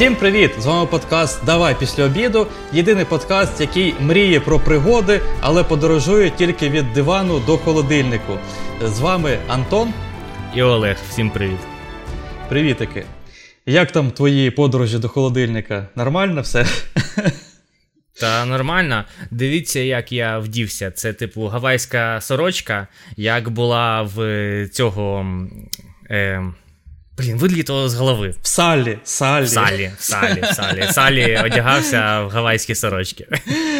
Всім привіт! З вами подкаст Давай після обіду. Єдиний подкаст, який мріє про пригоди, але подорожує тільки від дивану до холодильнику. З вами Антон і Олег. Всім привіт. Привітики. Як там твої подорожі до холодильника? Нормально все? Та нормально. Дивіться, як я вдівся. Це, типу, гавайська сорочка, як була в цього. Е, Блін, вилітало з голови. В салі. Салі. В салі, в салі, в салі. Салі одягався в гавайські сорочки.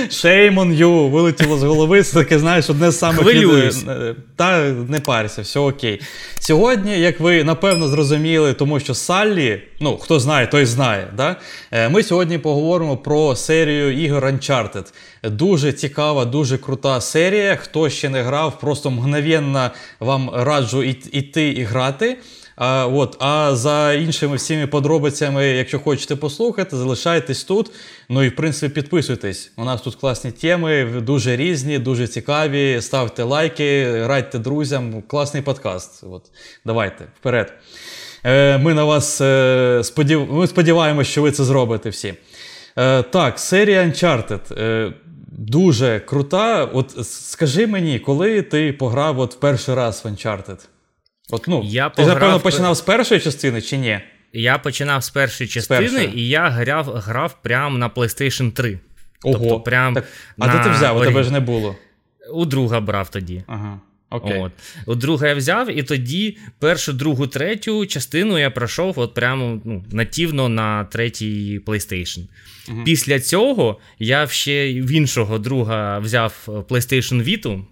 Shame on you, вилетіло з голови. Це таке, знаєш, одне з самих Хвилююсь. Е, та не парся, все окей. Сьогодні, як ви напевно зрозуміли, тому що Саллі, ну хто знає, той знає. Да? Е, ми сьогодні поговоримо про серію ігор Uncharted. Дуже цікава, дуже крута серія. Хто ще не грав, просто мгновенно вам раджу іти і грати. А от, а за іншими всіми подробицями, якщо хочете послухати, залишайтесь тут. Ну і в принципі підписуйтесь. У нас тут класні теми, дуже різні, дуже цікаві. Ставте лайки, радьте друзям. Класний подкаст. От, Давайте вперед. Е, Ми на вас е, сподів... ми сподіваємося, що ви це зробите всі. Е, Так, серія Uncharted. Дуже крута. От скажи мені, коли ти пограв от перший раз в Uncharted? От, ну, я Ти, пограв... напевно, починав з першої частини чи ні? Я починав з першої частини, з першої. і я грав грав прямо на PlayStation 3. Ого. Тобто, прям так, А на... де ти взяв? У тебе ж не було. У друга брав тоді. Ага. Окей. От. От друга я взяв, і тоді першу, другу, третю частину я пройшов от прямо ну, нативно на третій PlayStation. Угу. Після цього я ще в іншого друга взяв PlayStation Vita.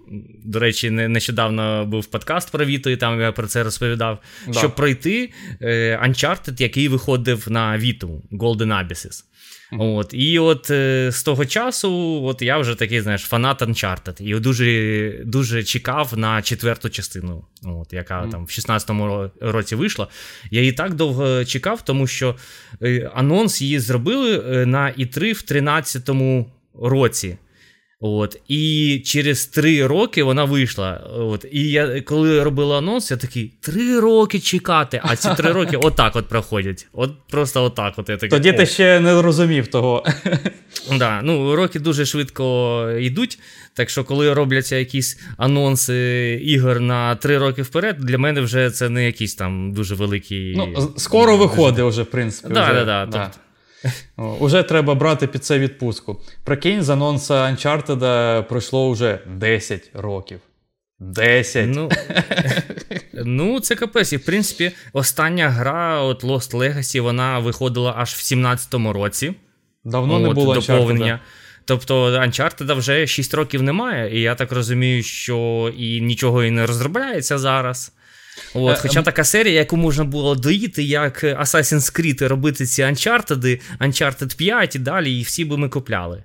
До речі, нещодавно був подкаст про Vita, і там я про це розповідав. Да. Щоб пройти е, Uncharted, який виходив на Vita, Golden Abysses. От, І от е, з того часу от я вже такий, знаєш, фанат Uncharted. І дуже дуже чекав на четверту частину, от, яка mm. там в 16-му році вийшла. Я її так довго чекав, тому що е, анонс її зробили е, на І3 в 13-му році. От, І через три роки вона вийшла. От, І я коли робила анонс, я такий три роки чекати, а ці три роки отак от проходять. От Просто отак. от. Я такий, Тоді ти ще не розумів того. Да, ну, Роки дуже швидко йдуть. Так що, коли робляться якісь анонси ігор на три роки вперед, для мене вже це не якісь там дуже великі. Ну, Скоро виходить вже, в принципі. Да, вже. Да, да, да. Уже треба брати під це відпустку. Прикинь, з анонсу Uncharted пройшло вже 10 років. 10. Ну, ну це капець. І в принципі, остання гра от Lost Legacy, вона виходила аж в 17-му році. Давно от, не було доповнення. Тобто Uncharted вже 6 років немає, і я так розумію, що і нічого і не розробляється зараз. От, е, Хоча така серія, яку можна було доїти, як Assassin's Creed, робити ці Uncharted, Uncharted 5 і далі, і всі би ми купляли.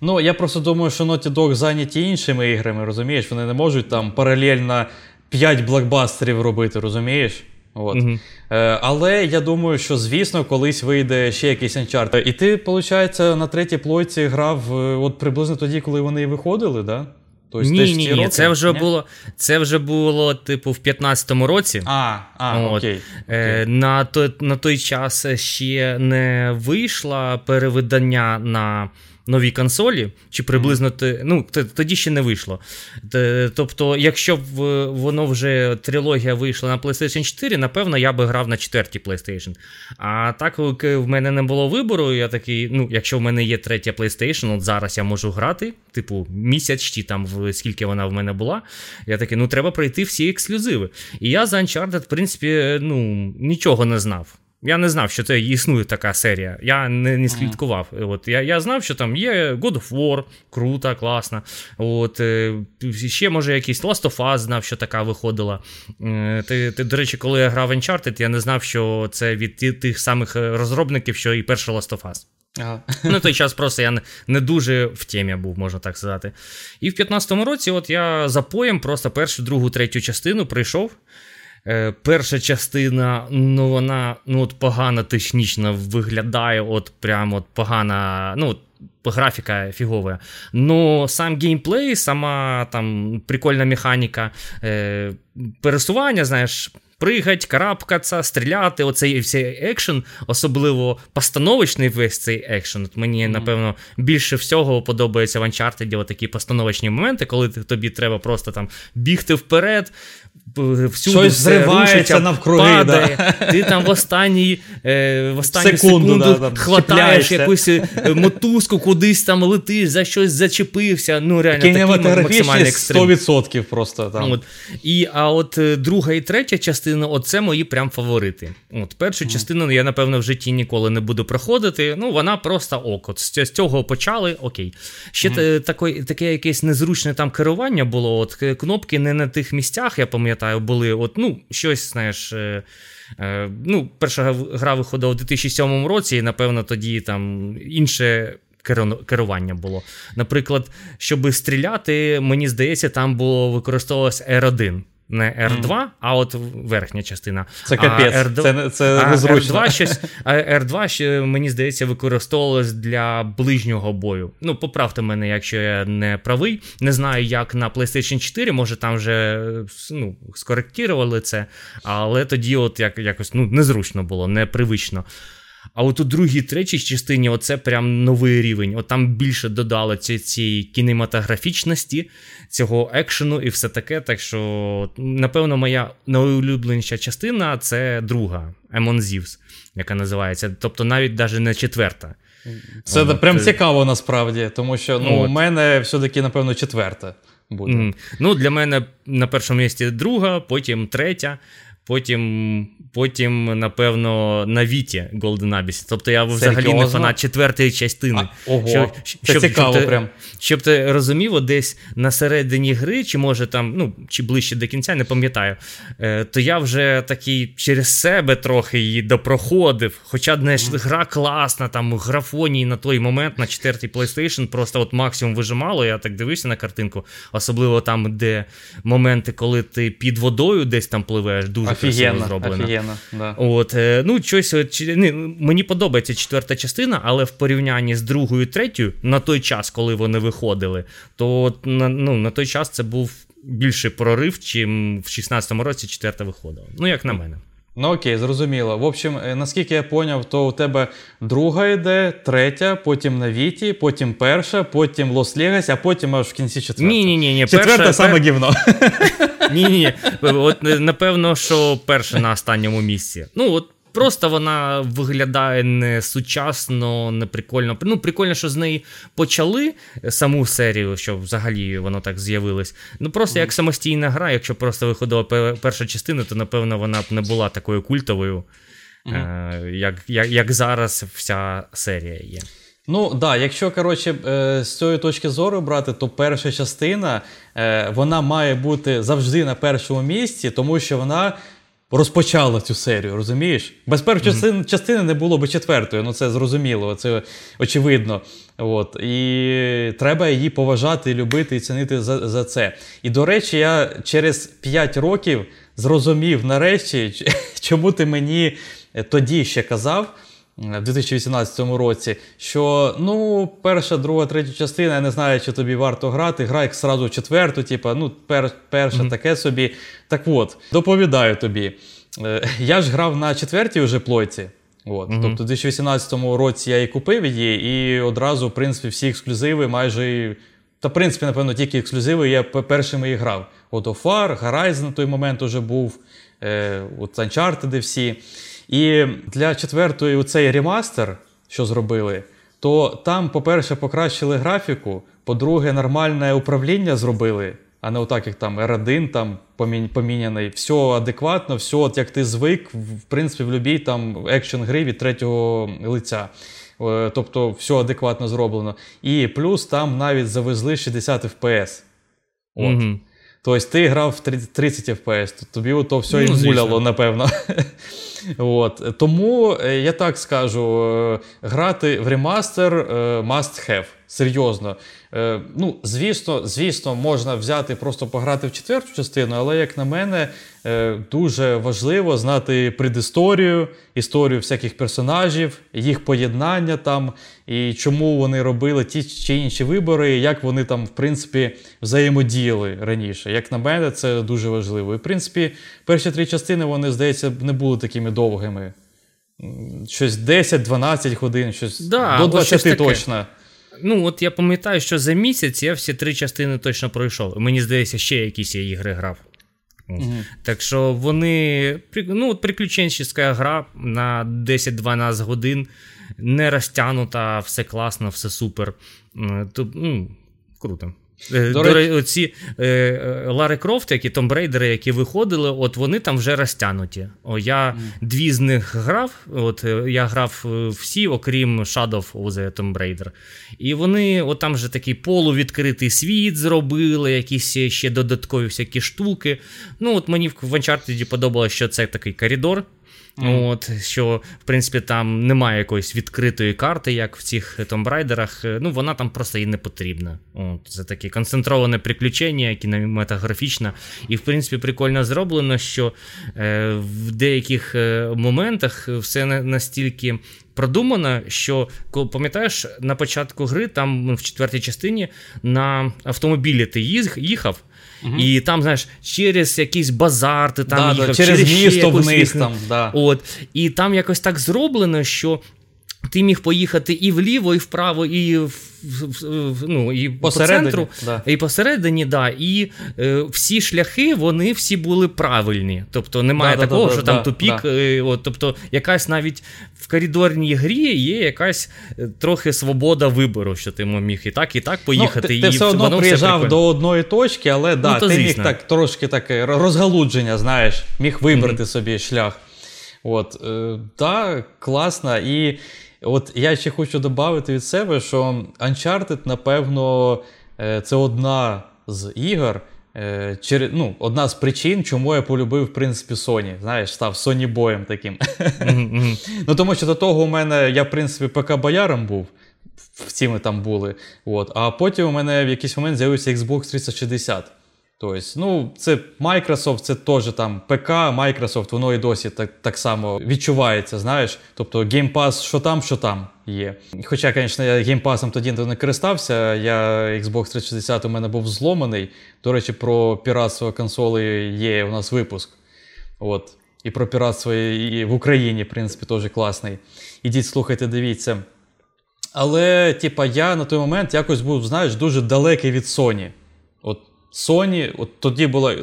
Ну, я просто думаю, що Naughty Dog зайняті іншими іграми, розумієш? Вони не можуть там паралельно 5 блокбастерів робити, розумієш? От. Угу. Е, Але я думаю, що, звісно, колись вийде ще якийсь Uncharted. І ти, виходить, на третій плойці грав е, от приблизно тоді, коли вони і виходили, так? Да? Тобто, ні, ні, ні, це вже ні? було це вже було, типу, в 15-му році. А, а, От. окей. Е, На той, на той час ще не вийшло перевидання на новій консолі, чи приблизно mm-hmm. ну, тоді ще не вийшло. Тобто, якщо б воно вже трилогія вийшла на PlayStation 4, напевно, я би грав на четвертій PlayStation. А так в мене не було вибору, я такий, ну, якщо в мене є третя PlayStation, от зараз я можу грати, типу, місяць чи там скільки вона в мене була. Я такий, ну треба пройти всі ексклюзиви. І я за Uncharted, в принципі, ну, нічого не знав. Я не знав, що це існує така серія. Я не не слідкував. От Я я знав, що там є God of War, крута, класна. От, е, Ще, може, якийсь Last of Us знав, що така виходила. Е, ти, ти, До речі, коли я грав Uncharted, я не знав, що це від тих самих е, розробників, що і перша Last of Us. Ага. Ну, той час просто я не, не дуже в темі був, можна так сказати. І в 15-му році от я за поєм просто першу, другу, третю частину прийшов. Е, Перша частина, ну вона ну от погано технічно виглядає, от прямо от погана. ну Графіка фігова. Ну, сам геймплей, сама там прикольна механіка е, пересування, знаєш, пригать, карабкатися, стріляти. Оцей цей екшен, особливо постановочний весь цей екшен. От Мені, напевно, більше всього подобається в Uncharted такі постановочні моменти, коли тобі треба просто там бігти вперед, всюди Щось зривається навкруги, падає. Да. Ти там в останній е, в останню секунду, секунду да, хватаєш якусь е, мотузку, кудись там летиш, за щось зачепився. Ну, реально, такий максимальний екстрим. 100% просто там. От. І, А от е, друга і третя частина, от це мої прям фаворити. От Першу mm. частину я, напевно, в житті ніколи не буду проходити. Ну, вона просто ок. От З цього почали, окей. Ще mm. таке, таке якесь незручне там керування було. От Кнопки не на тих місцях, я пам'ятаю пам'ятаю, були от, ну, щось, знаєш. Е, е, ну, Перша гра виходила у 2007 році, і, напевно, тоді там інше. Керування було. Наприклад, щоб стріляти, мені здається, там було використовувалось R1 не R2, mm. а от верхня частина. Це капець, R2, це це а незручно. R2 щось, R2, ще, мені здається, використовувалось для ближнього бою. Ну, поправте мене, якщо я не правий. Не знаю, як на PlayStation 4, може там вже ну, скоректували це, але тоді от як, якось ну, незручно було, непривично. А от у другій, третій частині оце прям новий рівень. От там більше додали ці, цієї кінематографічності, цього екшену і все таке. Так що, напевно, моя найулюбленіша частина це друга Емон Зівс, яка називається. Тобто навіть навіть не четверта. Це от, прям цікаво насправді, тому що ну, у мене все-таки, напевно, четверта буде. Mm. Ну, Для мене на першому місці друга, потім третя. Потім, потім, напевно, на Віті Golden Abyss. Тобто я взагалі Серйозно? не фанат четвертої частини. А, ого, щоб, Це щоб, цікаво щоб, прям. Щоб ти розумів, десь на середині гри, чи може там, ну, чи ближче до кінця, не пам'ятаю, е, то я вже такий через себе трохи її допроходив. Хоча знаєш, mm. гра класна, там графонії на той момент на четвертій PlayStation просто от максимум вижимало. Я так дивився на картинку, особливо там, де моменти, коли ти під водою десь там пливеш, дуже офігенно, зроблена. Офігенно, да. От, е, ну, щось, не, Мені подобається четверта частина, але в порівнянні з другою і третьою, на той час, коли вони виходили, то на, ну, на той час це був більший прорив, чим в 16-му році четверта виходила. Ну, як на мене. Ну окей, зрозуміло. В общем, е, наскільки я поняв, то у тебе друга йде, третя, потім на Віті, потім перша, потім Lost Legacy, а потім аж в кінці четверта. Ні, ні, ні, ні. Четверта перша, саме пер... гівно. Ні, ні, ні. От напевно, що перша на останньому місці. Ну, от Просто вона виглядає не сучасно, не прикольно. Ну, прикольно, що з неї почали саму серію, що взагалі воно так з'явилось. Ну просто як самостійна гра, якщо просто виходила перша частина, то напевно вона б не була такою культовою, mm. е- як, як, як зараз вся серія є. Ну так, да, якщо коротше, е, з цієї точки зору брати, то перша частина е, вона має бути завжди на першому місці, тому що вона розпочала цю серію, розумієш? Без першої mm-hmm. частини, частини не було би четвертої, ну це зрозуміло, це очевидно. От. І треба її поважати, любити і цінити за, за це. І до речі, я через 5 років зрозумів нарешті, чому ти мені тоді ще казав в 2018 році, що ну, перша, друга, третя частина, я не знаю, чи тобі варто грати. Грай сразу четверту, типу, ну, пер, перша mm-hmm. таке собі. Так от, доповідаю тобі. Е, я ж грав на четвертій вже плойці. От. Mm-hmm. Тобто, у 2018 році я і купив її, і одразу, в принципі, всі ексклюзиви майже. Та, в принципі, напевно, тільки ексклюзиви я першими і грав. От Офар, Horizon на той момент уже був, е, от Uncharted всі. І для четвертої цей ремастер, що зробили, то там, по-перше, покращили графіку, по-друге, нормальне управління зробили, а не отак, як там R1 там поміняний. Все адекватно, все, от як ти звик, в принципі, в будь-якій там екшн гри від третього лиця. Е, тобто, все адекватно зроблено. І плюс там навіть завезли 60 FPS. От. Mm-hmm. Тобто ти грав в 30 FPS, тобі то все ну, і муляло, напевно. От. Тому е, я так скажу: е, грати в ремастер е, must have Серйозно. Е, ну, Звісно, звісно, можна взяти просто пограти в четверту частину, але, як на мене, е, дуже важливо знати предісторію, історію всяких персонажів, їх поєднання там, і чому вони робили ті чи інші вибори, і як вони там, в принципі, взаємодіяли раніше. Як на мене, це дуже важливо. І в принципі, перші три частини, вони, здається, не були такими довгими. Щось 10-12 годин, щось да, до 20 точно. Ну, от я пам'ятаю, що за місяць я всі три частини точно пройшов. Мені здається, ще якісь я ігри грав. Угу. Так що вони. Ну, от приключенчеська гра на 10-12 годин, не розтягнута, все класно, все супер. Ну, Круто. Е, до, До речі, оці е, е, Лари Крофт, які Том Брейдери, які виходили, от вони там вже розтянуті. О, Я mm. дві з них грав. От е, Я грав всі, окрім Shadow of the Tomb Raider. І вони от там вже такий полувідкритий світ зробили, якісь ще додаткові всякі штуки. Ну, от Мені в Uncharted подобалося, що це такий коридор. Mm. От, Що, в принципі, там немає якоїсь відкритої карти, як в цих томбрайдерах. Ну, вона там просто і не потрібна. От, Це таке концентроване приключення, кінематографічне. І, в принципі, прикольно зроблено, що е, в деяких е, моментах все настільки. Продумано, що пам'ятаєш, на початку гри, там в четвертій частині на автомобілі ти їхав, Угу. І там, знаєш, через якийсь базар, ти там да, їхав, да, через, через місто вниз. там, да. От. І там якось так зроблено, що ти міг поїхати і вліво, і вправо, і в, ну, і по центру, да. і посередині, да, і е, всі шляхи вони всі були правильні. Тобто немає да, такого, да, що там тупік. Е, от, Тобто, якась навіть в коридорній грі є якась е, трохи свобода вибору, що ти міг і так, і так поїхати. Ну, ти, і ти все одно приїжджав все до одної точки, але да, ну, ти звісно. міг так трошки таке розгалудження, знаєш, міг вибрати mm-hmm. собі шлях. От, е, Так, класно. І От я ще хочу додати від себе, що Uncharted, напевно, е, це одна з ігор. Е, ну, Одна з причин, чому я полюбив, в принципі, Sony. Знаєш, став Sony боєм таким. ну, Тому що до того у мене я, в принципі, ПК-бояром був. Всі ми там були. От. А потім у мене в якийсь момент з'явився Xbox 360. Тобто, ну, це Microsoft, це теж там ПК, Microsoft, воно і досі так так само відчувається, знаєш. Тобто Game Pass, що там, що там є. Хоча, звісно, я Game Pass тоді не користався, я Xbox 360 у мене був зломаний. До речі, про піратство консолей є у нас випуск. От. І про піратство і в Україні, в принципі, теж класний. Ідіть, слухайте, дивіться. Але, типа, я на той момент якось був, знаєш, дуже далекий від Sony. От Sony, от тоді була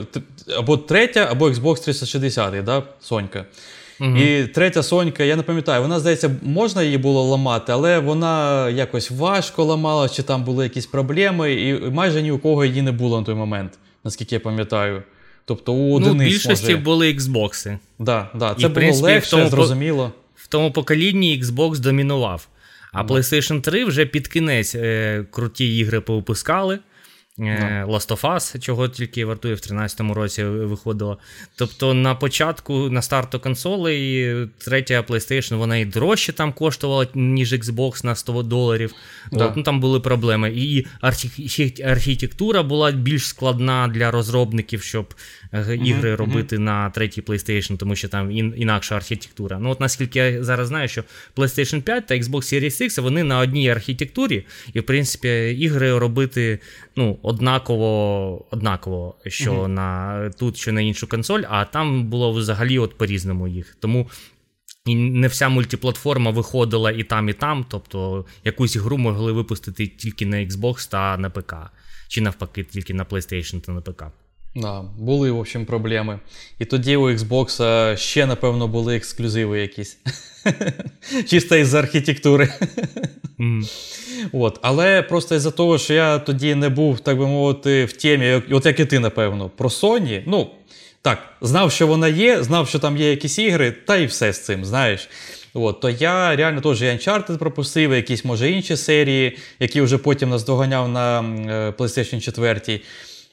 або третя, або Xbox 360, да, Сонька. Угу. І третя Сонька, я не пам'ятаю, вона, здається, можна її було ламати, але вона якось важко ламала, чи там були якісь проблеми, і майже ні у кого її не було на той момент, наскільки я пам'ятаю. Тобто у одиниць, Ну, в більшості може... були Xbox. Да, да. Це і, було принципі, легше, в тому, зрозуміло. В тому поколінні Xbox домінував. А PlayStation 3 вже під кінець е, круті ігри повипускали. No. Last of Us, чого тільки вартує в 13-му році виходило. Тобто на початку, на старту консолей, третя PlayStation, вона і дорожче там коштувала, ніж Xbox на 100 доларів. Да. От, ну, Там були проблеми. І архітектура була більш складна для розробників, щоб ігри uh-huh. робити на третій PlayStation, тому що там інакша архітектура. Ну, от наскільки я зараз знаю, що PlayStation 5 та Xbox Series X вони на одній архітектурі, і, в принципі, ігри робити ну, однаково, однаково, що на тут, що на іншу консоль, а там було взагалі от по-різному їх. Тому. І не вся мультиплатформа виходила і там, і там. Тобто якусь гру могли випустити тільки на Xbox та на ПК. Чи навпаки, тільки на PlayStation та на ПК. Да, Були, в общем, проблеми. І тоді у Xbox ще, напевно, були ексклюзиви якісь. Чисто із архітектури. Mm. От. Але просто із-за того, що я тоді не був, так би мовити, в темі, от як і ти, напевно, про Sony. Ну, так, знав, що вона є, знав, що там є якісь ігри, та і все з цим, знаєш. От, То я реально теж Uncharted пропустив, якісь, може, інші серії, які вже потім наздоганяв на е, PlayStation 4.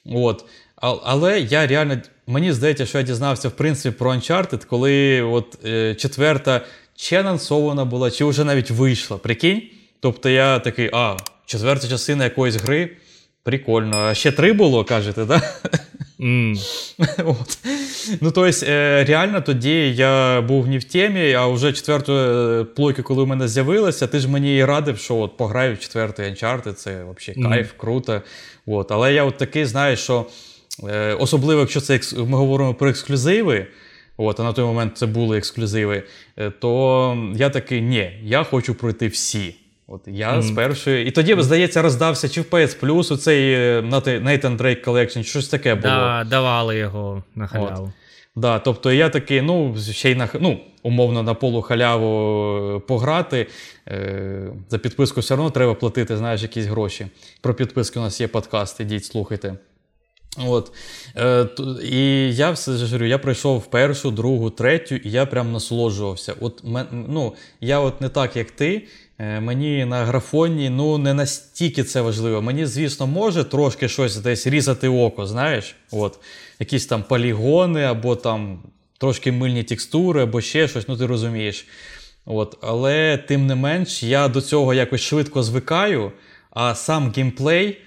От. Але я реально, мені здається, що я дізнався в принципі про Uncharted, коли от е, четверта чи анонсована була, чи вже навіть вийшла. Прикинь? Тобто я такий, а, четверта частина якоїсь гри. Прикольно. А ще три було, кажете, так? Да? Mm. От. Ну, тобто, реально тоді я був не в темі, а вже четвертої плойки, коли у мене з'явилася, ти ж мені і радив, що от пограю в четвертий Uncharted, це взагалі кайф, mm. круто. От. Але я от такий, знаєш, що е, особливо, якщо це ми говоримо про ексклюзиви. От, а на той момент це були ексклюзиви, е, то я такий, ні, я хочу пройти всі. От я mm. з першої. І тоді, здається, роздався чи в PS Plus оцей е, Nathan Drake Collection, щось таке було. Да, Давали його на халяву. От. Да, Тобто я такий, ну, ще й на ну, умовно на полу халяву пограти. Е, За підписку все одно треба платити, знаєш, якісь гроші. Про підписки у нас є подкаст, ідіть, слухайте. От. Е, І я все ж говорю, я пройшов першу, другу, третю, і я прям насолоджувався. От, ну, Я от не так, як ти. Е, мені на графоні ну не настільки це важливо. Мені, звісно, може трошки щось десь різати око, знаєш, от, якісь там полігони, або там трошки мильні текстури, або ще щось, ну ти розумієш. От, Але тим не менш, я до цього якось швидко звикаю, а сам геймплей,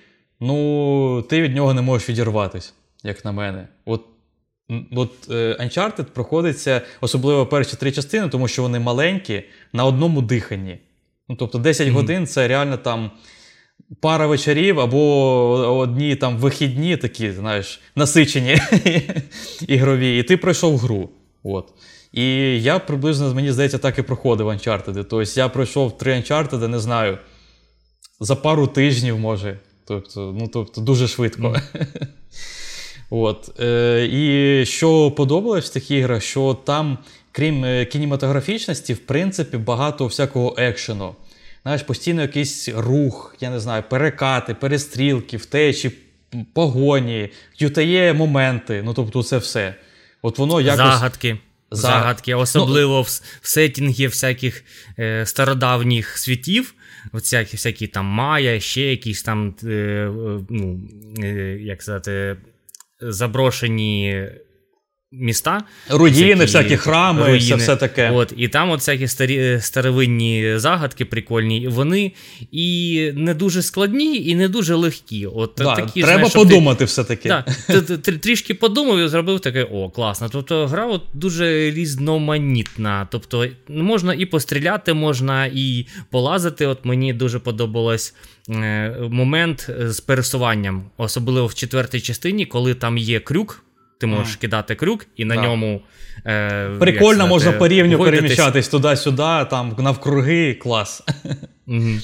ну, ти від нього не можеш відірватися, як на мене. От От е, Uncharted проходиться, особливо перші три частини, тому що вони маленькі, на одному диханні. Ну, Тобто 10 mm-hmm. годин це реально там пара вечорів або одні там вихідні, такі, знаєш, насичені ігрові, і ти пройшов гру. От. І я приблизно, мені здається, так і проходив Uncharted. Тобто я пройшов три Uncharted, не знаю, за пару тижнів, може. Тобто, ну, тобто дуже швидко. Mm. От. Е, І що подобалось в тих іграх, що там, крім е, кінематографічності, в принципі, багато всякого екшену знаєш, постійно якийсь рух, я не знаю, перекати, перестрілки, втечі, погоні, ютає моменти. Ну тобто, це все. От воно якось... Загадки. Загадки, особливо ну, в, в сетінгі всяких е, стародавніх світів, всякі, всякі там Майя, ще якісь там, е, е, ну, е, як сказати, заброшені міста. Руїни, всякі, всякі храми, руїни. Все, все таке. От, І там от всякі старі, старовинні загадки прикольні. Вони і не дуже складні, і не дуже легкі. От, да, такі, Треба знаєш, подумати ти, все-таки. Да, ти, ти, ти трішки подумав і зробив таке: о, класно. Тобто гра от дуже різноманітна. Тобто можна і постріляти, можна і полазити. От Мені дуже подобалось. Е, момент з пересуванням, особливо в четвертій частині, коли там є крюк, ти можеш mm. кидати крюк і на да. ньому. Е, Прикольно, сказати, можна по рівню переміщатись туди-сюди, там навкруги, клас. Mm-hmm.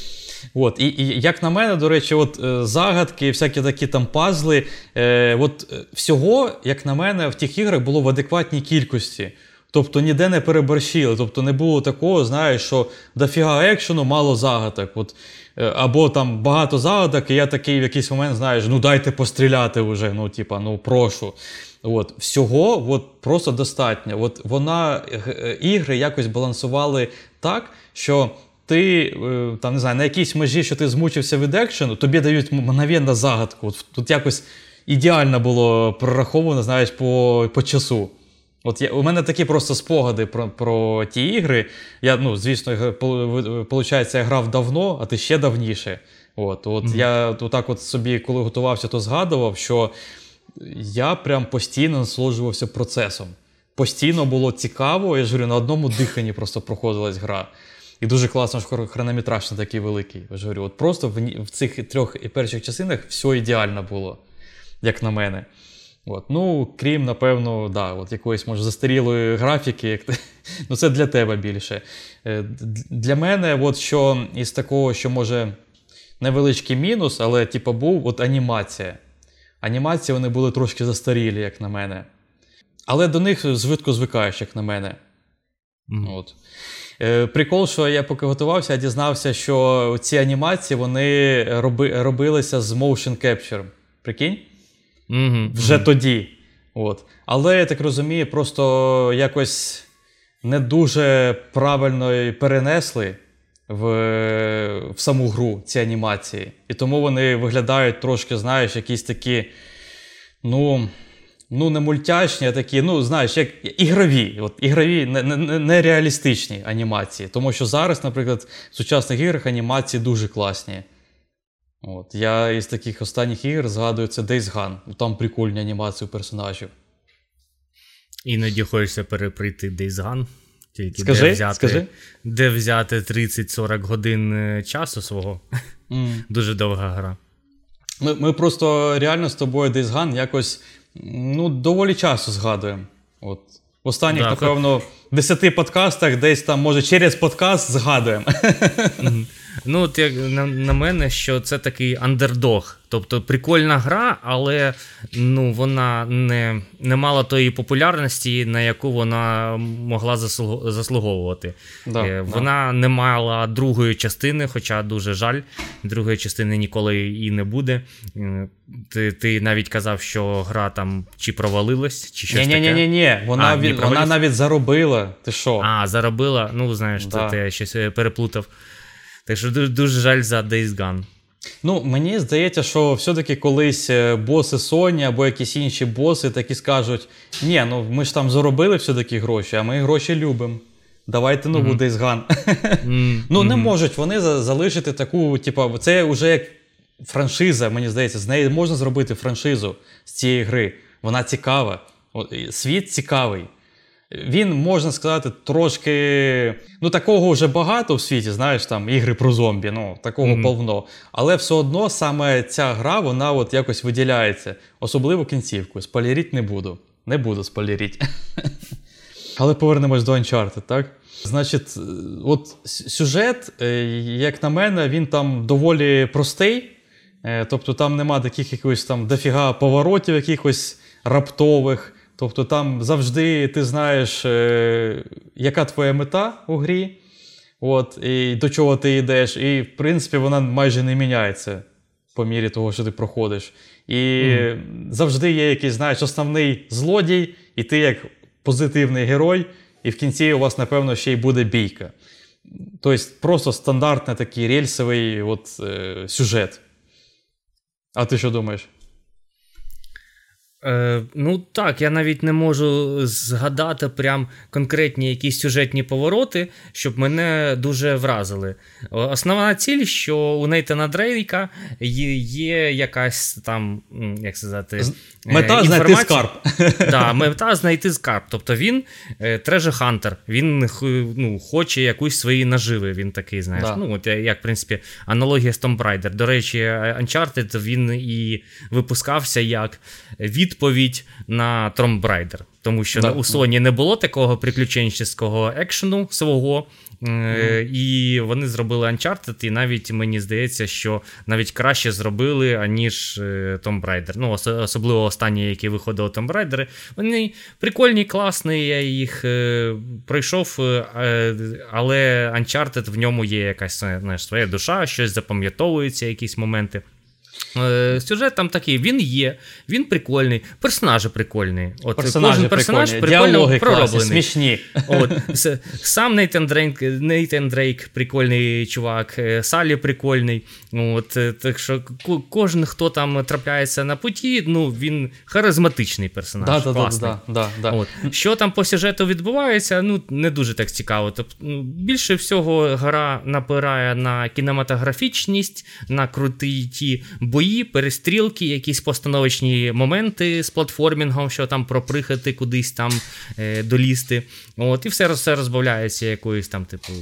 От, І і як на мене, до речі, от е, загадки, всякі такі там пазли. Е, от е, Всього, як на мене, в тих іграх було в адекватній кількості. Тобто ніде не переборщили. Тобто не було такого, знаєш, що дофіга екшену, мало загадок. От, е, Або там багато загадок, і я такий в якийсь момент, знаєш, ну дайте постріляти вже, ну, типа, ну прошу. От, Всього от, просто достатньо. От вона, е, Ігри якось балансували так, що ти е, там, не знаю, на якійсь межі, що ти змучився від екшену, тобі дають мгновенну загадку. От, Тут якось ідеально було прораховано знаєш, по по часу. От я, У мене такі просто спогади про про ті ігри. Я, ну, Звісно, виходить, я грав давно, а ти ще давніше. От, от mm-hmm. Я отак от собі, коли готувався, то згадував, що я прям постійно насолоджувався процесом. Постійно було цікаво, я ж говорю, на одному диханні просто проходилась гра. І дуже класно, що хронометраж не такий великий. Я ж говорю, от Просто в, в цих трьох перших частинах все ідеально було, як на мене. От. Ну, Крім, напевно, да, от якоїсь може застарілої графіки, як ну це для тебе більше. Е, для мене, от що із такого, що може невеличкий мінус, але типу, був от анімація. Анімації вони були трошки застарілі, як на мене. Але до них швидко звикаєш, як на мене. Mm. От. Е, Прикол, що я поки готувався, я дізнався, що ці анімації вони роби, робилися з motion capture. Прикинь? Mm-hmm. Вже mm-hmm. тоді. От. Але я так розумію, просто якось не дуже правильно перенесли в в саму гру ці анімації. І тому вони виглядають трошки, знаєш, якісь такі, ну. Ну, не мультяшні, а такі, ну, знаєш, як ігрові, от ігрові, нереалістичні не, не анімації. Тому що зараз, наприклад, в сучасних іграх анімації дуже класні. От. Я із таких останніх ігор згадую це Days Gone. Там прикольні анімації персонажів. Іноді хочеться переприйти Days Gone. Тільки скажи, де взяти скажи. де взяти 30-40 годин е, часу свого. Mm. Дуже довга гра. Ми ми просто реально з тобою Days Gone якось ну, доволі часто згадуємо. От. Останніх, Да, напевно, 10 подкастах десь там, може, через подкаст згадуємо. Ну, от як на, на мене, що це такий андердог. Тобто прикольна гра, але ну, вона не не мала тої популярності, на яку вона могла заслуговувати. Да, е, да. Вона не мала другої частини, хоча дуже жаль, другої частини ніколи і не буде. Е, Ти, ти навіть казав, що гра там чи провалилась, чи щось Ні, ні, ні, таке. ні, ні. Вона, А, від, вона навіть заробила. Ти що? А, заробила. Ну, знаєш, Да. ти щось е, переплутав. Так що дуже, дуже жаль за Days Gone. Ну, мені здається, що все-таки колись е, боси Sony або якісь інші боси такі скажуть: ні, ну ми ж там заробили все-таки гроші, а ми гроші любимо. Давайте нову Days Gone. М, Ну, не можуть вони залишити таку, типу, це вже як франшиза, мені здається, з неї можна зробити франшизу з цієї гри. Вона цікава. Світ цікавий. Він, можна сказати, трошки. Ну, такого вже багато в світі, знаєш, там ігри про зомбі, ну, такого Мгм. повно. Але все одно саме ця гра, вона от якось виділяється. Особливо кінцівку. Спойлеріть не буду. Не буду спойлеріть. Але повернемось до Uncharted, так? Значить, е, от сюжет, е, як на мене, він там доволі простий. Е, Тобто там нема таких якихось там дофіга поворотів, якихось раптових. Тобто там завжди ти знаєш, е, яка твоя мета у грі, от, і до чого ти йдеш. І, в принципі, вона майже не міняється по мірі того, що ти проходиш. І завжди є якийсь, знаєш, основний злодій, і ти як позитивний герой, і в кінці у вас, напевно, ще й буде бійка. Тобто, просто стандартний такий рельсовий от, е, сюжет. А ти що думаєш? Е, ну так, я навіть не можу згадати прям конкретні якісь сюжетні повороти, щоб мене дуже вразили. Основна ціль, що у Нейтана Дрейка є, є якась там, як сказати, е, Мета знайти скарб. Да, мета знайти скарб. Тобто він е, трежер-хантер, він ну, хоче якусь свої наживи. Він такий, знаєш. Да. Ну, от як, в принципі, аналогія з Tomb Raider. До речі, Uncharted він і випускався як відповідь на Tomb Raider. Тому що Да. у Sony не було такого приключенческого екшену свого. Е, І вони зробили Uncharted, і навіть мені здається, що навіть краще зробили, аніж е, Tomb Raider. Ну, особливо останні, які виходили Tomb Raider. Вони прикольні, класні, я їх е, пройшов, але Uncharted в ньому є якась знаєш, своя душа, щось запам'ятовується, якісь моменти. Е, Сюжет там такий, він є, він прикольний, персонажі прикольні. От Персонажі кожен персонаж прикольні, прикольно пророблений. смішні. От, сам Нейтан Дрейк, Нейтан Дрейк прикольний чувак, е, Салі прикольний. От, е, так що кожен, хто там трапляється на путі, ну, він харизматичний персонаж. Да, да, да, класний. да, да, да. От. Що там по сюжету відбувається, ну не дуже так цікаво. Тобто, більше всього гра напирає на кінематографічність, на круті ті бої, перестрілки, якісь постановочні моменти з платформінгом, що там проприхати кудись там е, долізти. От, і все, все розбавляється якоюсь там, типу,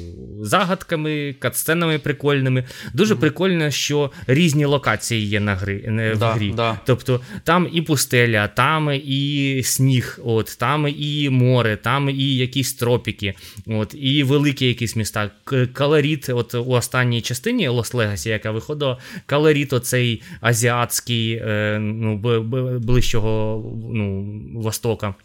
загадками, катсценами прикольними. Дуже прикольно, що різні локації є на гри, не, в Да, грі. да. Тобто там і пустеля, там і сніг, от, там і море, там і якісь тропіки, от, і великі якісь міста. Калоріт, от у останній частині Lost Legacy, яка виходила, калоріт, оцей азіатський, е, ну, ближчого ну, Востока.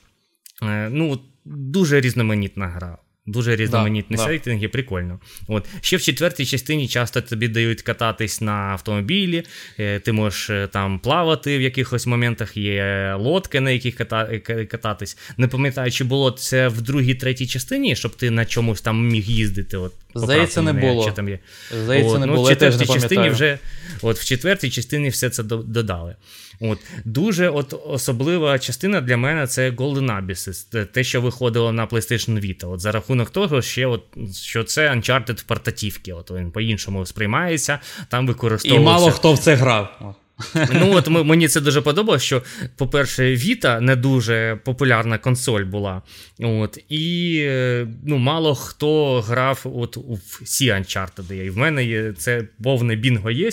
Е, ну, дуже різноманітна гра. Дуже різноманітні да. сеттинги, прикольно. От. Ще в четвертій частині часто тобі дають кататись на автомобілі, е, ти можеш е, там плавати в якихось моментах, є лодки, на яких е, кататись. Не пам'ятаю, чи було це в другій, третій частині, щоб ти на чомусь там міг їздити. От, Здається, не було. якщо там є. Здається, От, не ну, було. В четвертій частині вже От в четвертій частині все це додали. От дуже от особлива частина для мене це Golden Abyss, те, що виходило на PlayStation Vita. От за рахунок того, ще от, що це Uncharted в портативці. От він по-іншому сприймається, там використовується. І мало хто в це грав. Ну от мені це дуже подобалося, що, по-перше, Vita не дуже популярна консоль була. От, І е, ну, мало хто грав от у всі Uncharted. І в мене є це повне бінго є.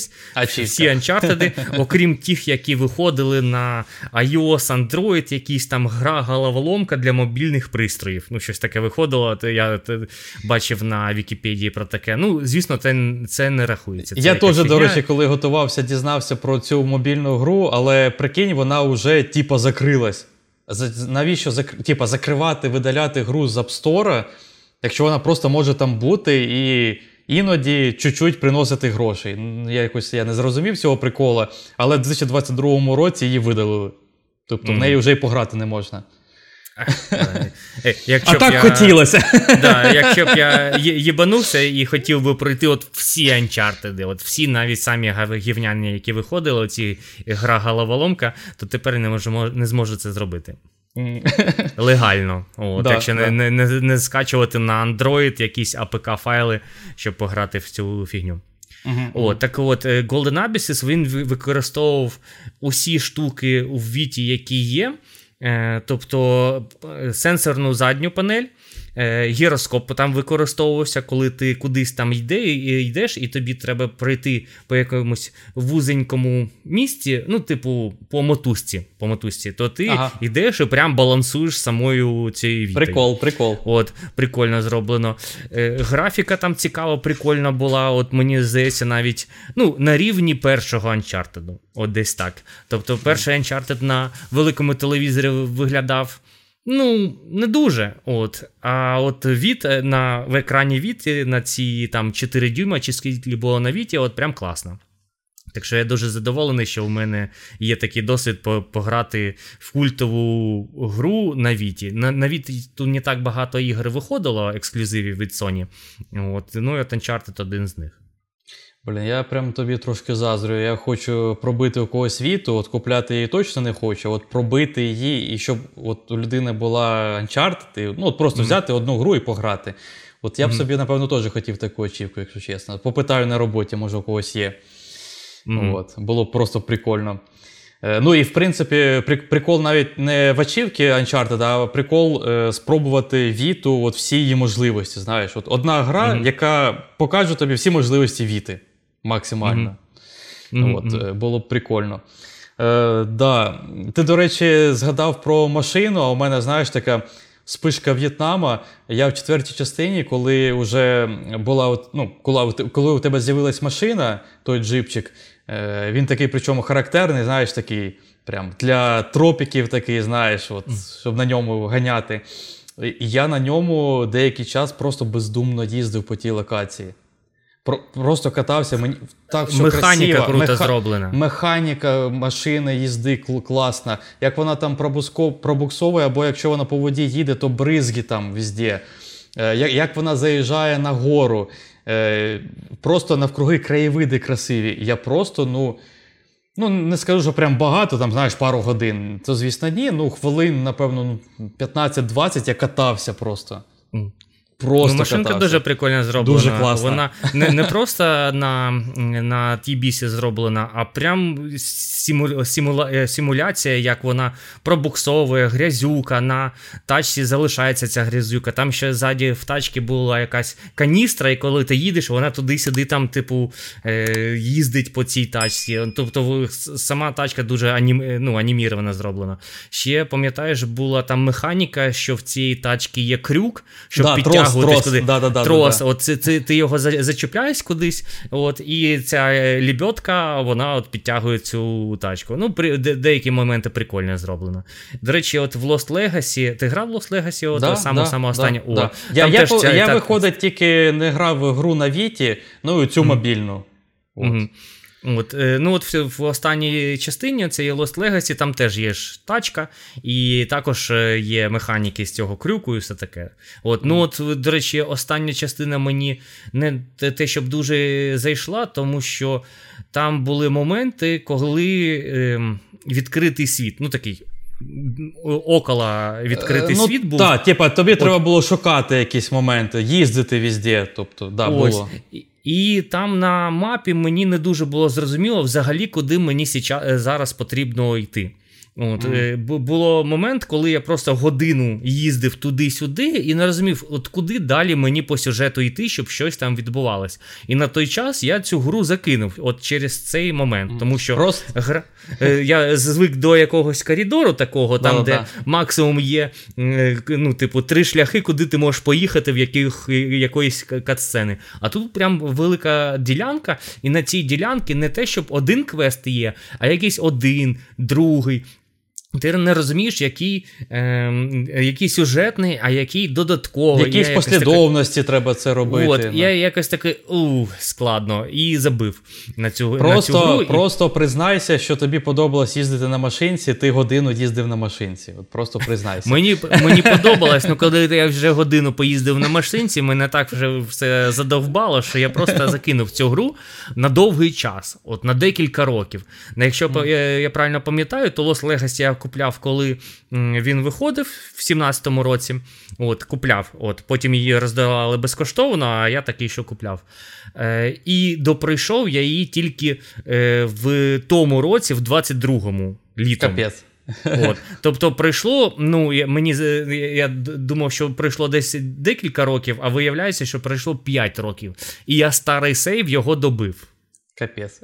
Всі Uncharted, окрім тих, які виходили на iOS, Android, якісь там гра головоломка для мобільних пристроїв. Ну, щось таке виходило. То я бачив на Вікіпедії про таке. Ну, звісно, це це не рахується. Це я теж, до речі, коли готувався, дізнався про цю мобільну гру, але прикинь, вона вже типа закрилась. Навіщо типа, закривати, видаляти гру з App Store, якщо вона просто може там бути і іноді чуть-чуть приносити грошей. Я якось я не зрозумів цього прикола, але в 2022 році її видалили. Тобто mm. в неї вже й пограти не можна. Е, якщо а так я, хотілося. Да, Якщо б я їбанувся і хотів би пройти от всі Uncharted, от всі навіть самі гівняні, які виходили, оці гра головоломка, то тепер не можу, не зможу це зробити. Легально. От, да, Якщо да. Не, не не, скачувати на Android якісь APK-файли, щоб пограти в цю фігню. Uh-huh, От, Так от, е, Golden Abyss він використовував усі штуки у Віті, які є. Е, тобто е, сенсорну задню панель, гіроскоп там використовувався, коли ти кудись там йде, йдеш, і тобі треба пройти по якомусь вузенькому місці, ну, типу, по мотузці, по мотузці, то ти ага. йдеш і прям балансуєш самою цією вітою. Прикол, прикол. От, Прикольно зроблено. Е, Графіка там цікава, прикольна була. От мені здається, навіть ну, на рівні першого Uncharted. От десь так. Тобто, перший Uncharted на великому телевізорі виглядав. Ну, не дуже. От. А от від е, на, в екрані від е, на ці там 4 дюйма, чи скільки було на віті, от прям класно. Так що я дуже задоволений, що у мене є такий досвід пограти в культову гру на Віті. На на Віті тут не так багато ігор виходило, ексклюзивів від Sony. От, Ну і Uncharted один з них. Блін, я прям тобі трошки заздрю. Я хочу пробити у когось віту, от купляти її точно не хочу. От пробити її, і щоб от у людини була Uncharted, ну от просто mm-hmm. взяти одну гру і пограти. От я б mm-hmm. собі, напевно, теж хотів таку очівку, якщо чесно. Попитаю на роботі, може у когось є. Mm-hmm. От, Було б просто прикольно. Е, ну і в принципі, прикол навіть не в ачівці Uncharted, а прикол е, спробувати Віту, от всі її можливості. Знаєш, от одна гра, mm-hmm. яка покаже тобі всі можливості Віти максимально. Mm-hmm. От, mm-hmm. Було б прикольно. Е, да. Ти, до речі, згадав про машину, а у мене, знаєш, така спишка В'єтнама. Я в четвертій частині, коли вже була, ну, коли, коли у тебе з'явилась машина, той джипчик, е, він такий, причому характерний, знаєш, такий прям для тропіків, такий, знаєш, от, щоб на ньому ганяти. І я на ньому деякий час просто бездумно їздив по тій локації. Про, Просто катався. Мені так все Механіка красиво. круто Меха... зроблена. Механіка машини їзди класна. Як вона там пробуксовує, або якщо вона по воді їде, то бризги там везде. Е, як вона заїжджає на гору. Е, просто навкруги краєвиди красиві. Я просто, ну. Ну, не скажу, що прям багато, там, знаєш, пару годин. То, звісно, ні. Ну, хвилин, напевно, 15-20 ну, я катався просто. Просто ну, Машинка катався. дуже прикольно зроблена. Дуже класна. Вона не не просто на на тій бісі зроблена, а прям симу, симула, е, симуляція, як вона пробуксовує, грязюка, на тачці залишається ця грязюка. Там ще ззаді в тачці була якась каністра, і коли ти їдеш, вона туди-сюди, там, типу, е, їздить по цій тачці. Тобто сама тачка дуже анім, ну, анімірована зроблена. Ще, пам'ятаєш, була там механіка, що в цій тачці є крюк, щоб да, підтягувати трос, куди. Да, да, да, трос. От це, це, ти його зачіпляєш кудись, от, і ця лібьотка, вона от підтягує цю тачку. Ну, при, де, деякі моменти прикольно зроблено. До речі, от в Lost Legacy, ти грав в Lost Legacy, от да, саме, да, саме останнє. Да, О, да. Я, я, ця, я так... виходить, тільки не грав в гру на Віті, ну і цю мобільну. Mm-hmm. От, е, ну от В в останній частині це є Lost Legacy, там теж є ж тачка, і також е, є механіки з цього крюку і все таке. От, ну от, До речі, остання частина мені не те, щоб дуже зайшла, тому що там були моменти, коли е, відкритий світ. ну такий около відкритий ну, світ був. Так, типа, тобі От. треба було шукати якісь моменти, їздити везде. Тобто, да, Ось. було. І там на мапі мені не дуже було зрозуміло взагалі, куди мені зараз потрібно йти. От, mm. Було момент, коли я просто годину їздив туди-сюди і не розумів, от куди далі мені по сюжету йти, щоб щось там відбувалось. І на той час я цю гру закинув от через цей момент. Тому що просто... гра, е, я звик до якогось коридору такого, там, де максимум є ну, типу, три шляхи, куди ти можеш поїхати в яких, якоїсь катсцени. А тут прям велика ділянка, і на цій ділянці не те, щоб один квест є, а якийсь один, другий. Ти не розумієш, який е, який сюжетний, а який додатковий. В якійсь послідовності таки... треба це робити. От, Я якось такий у складно і забив на цю просто, на цю гру. Просто признайся, що тобі подобалось їздити на машинці, ти годину їздив на машинці. От Просто признайся. Мені мені подобалось, ну, коли я вже годину поїздив на машинці, мене так вже все задовбало, що я просто закинув цю гру на довгий час, от на декілька років. Якщо mm. я, я правильно пам'ятаю, то Lost Legacy я купляв, коли він виходив в 17-му році. От, Купляв. От, Потім її роздавали безкоштовно, а я такий, що купляв. Е, І доприйшов я її тільки е, в тому році, в 22-му літом. Капець. От. Тобто пройшло, ну мені я думав, що пройшло десь декілька років, а виявляється, що пройшло 5 років. І я старий сейв його добив. Капець.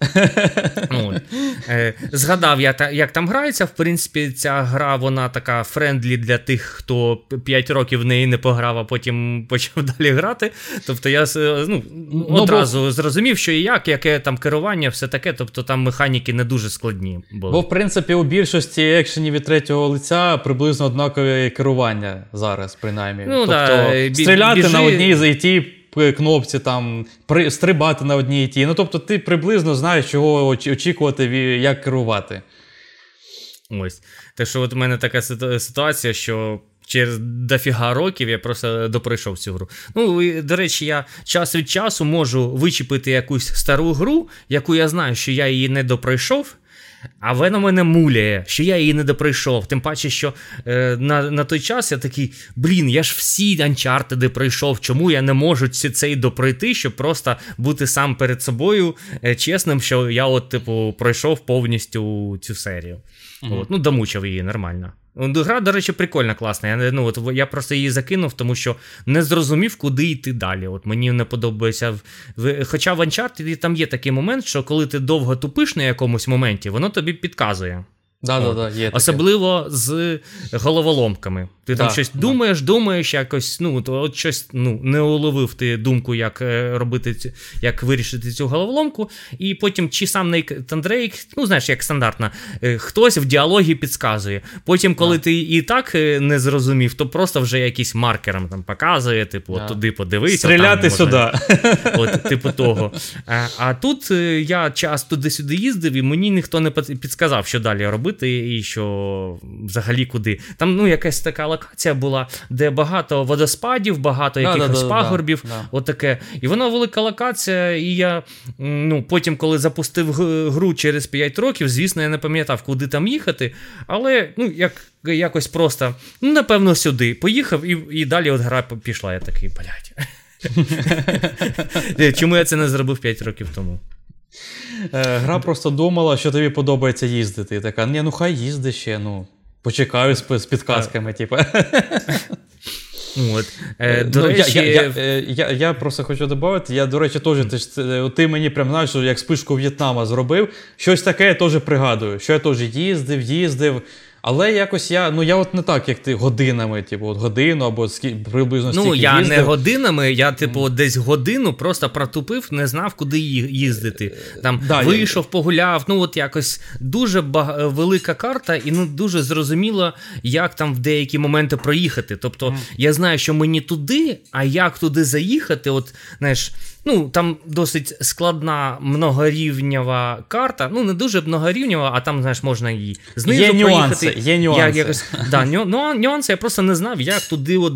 От. Е, Згадав, я, як там грається. В принципі, ця гра вона така френдлі для тих, хто 5 років в неї не пограв, а потім почав далі грати. Тобто я ну, ну, одразу бо... зрозумів, що і як, яке там керування, все таке. Тобто там механіки не дуже складні. були. Бо, в принципі, у більшості екшенів від третього лиця приблизно однакове керування зараз, принаймні. Ну, тобто, да, стріляти біжи... на одній зайти кнопці, там при, стрибати на одній тій. Ну тобто, ти приблизно знаєш, чого очікувати, як керувати. Ось. Так що от у мене така ситуація, що. Через дофіга років я просто доприйшов цю гру. Ну, і, до речі, я час від часу можу вичепити якусь стару гру, яку я знаю, що я її не допройшов, а вона мене муляє, що я її не доприйшов. Тим паче, що е, на на той час я такий, блін, я ж всі анчартеди пройшов. Чому я не можу цей допройти, щоб просто бути сам перед собою е, чесним, що я, от, типу, пройшов повністю цю серію. Угу. От, Ну, домучив її нормально. Гра, до речі, прикольна, класна. Я ну, от, я просто її закинув, тому що не зрозумів, куди йти далі. От Мені не подобається. Хоча в Uncharted там є такий момент, що коли ти довго тупиш на якомусь моменті, воно тобі підказує. Да, да, да, є Особливо з головоломками. Ти да, там щось да. думаєш, думаєш, якось ну, то от щось ну, не уловив ти думку, як е, робити, як вирішити цю головоломку. І потім чи сам Нейтан Дрейк, ну знаєш, як стандартно, е, хтось в діалогі підказує. Потім, коли да. ти і так е, не зрозумів, то просто вже якийсь маркером там показує, типу, от туди подивися. Стріляти там, сюди. От, типу того. А, а тут я час туди-сюди їздив, і мені ніхто не підказав, що далі робити, і що взагалі куди. Там ну, якась така локація була, де багато водоспадів, багато якихось да, да, пагорбів. Да, отаке. І вона велика локація. І я ну, потім, коли запустив гру через 5 років, звісно, я не пам'ятав, куди там їхати. Але ну, як, якось просто, ну, напевно, сюди. Поїхав і і далі от гра пішла. Я такий, блядь. Чому я це не зробив 5 років тому? Е, гра просто думала, що тобі подобається їздити. І така, ні, ну хай їзди ще, ну. Почекаю з, з підказками, типу. От. Е, до ну, речі... Я я, я, я, я просто хочу додати, я, до речі, теж ти, ти мені прям знаєш, що як спишку В'єтнама зробив, щось таке я теж пригадую, що я теж їздив, їздив. Але якось я ну я от не так, як ти годинами, типу, от годину або скі, приблизно ну, стільки Ну, я їздив. не годинами, я, типу, десь годину просто протупив, не знав, куди їздити. Там да, вийшов, я... погуляв. Ну, от якось дуже баг... велика карта, і ну дуже зрозуміло, як там в деякі моменти проїхати. Тобто, mm. я знаю, що мені туди, а як туди заїхати, от знаєш. Ну, там досить складна многорівнева карта. Ну, не дуже многорівнева, а там, знаєш, можна її знизу є проїхати. Є нюанси. Я, якось, да, ну, нюанси я просто не знав, як туди от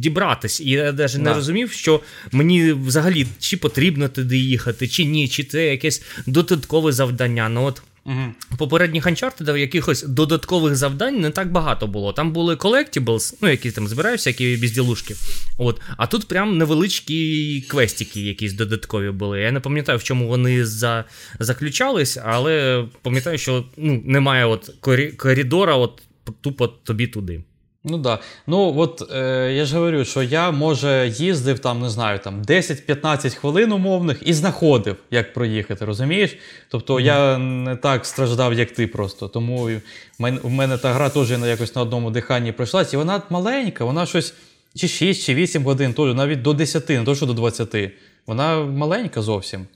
дібратись. І я навіть да. не розумів, що мені взагалі чи потрібно туди їхати, чи ні, чи це якесь додаткове завдання. Ну, от Угу. Попередніх Uncharted якихось додаткових завдань не так багато було. Там були collectibles, ну які там збираються, які безділушки. От. А тут прям невеличкі квестики, якісь додаткові були. Я не пам'ятаю, в чому вони за... заключались, але пам'ятаю, що ну, немає от коридора, от тупо тобі туди. Ну да. Ну от е, я ж говорю, що я може їздив там, не знаю, там 10-15 хвилин умовних і знаходив, як проїхати, розумієш? Тобто mm. я не так страждав, як ти просто. Тому в мене, в мене та гра теж якось на одному диханні пройшлася. І вона маленька, вона щось чи 6, чи 8 годин, теж, навіть до 10, не то що до 20. Вона маленька зовсім.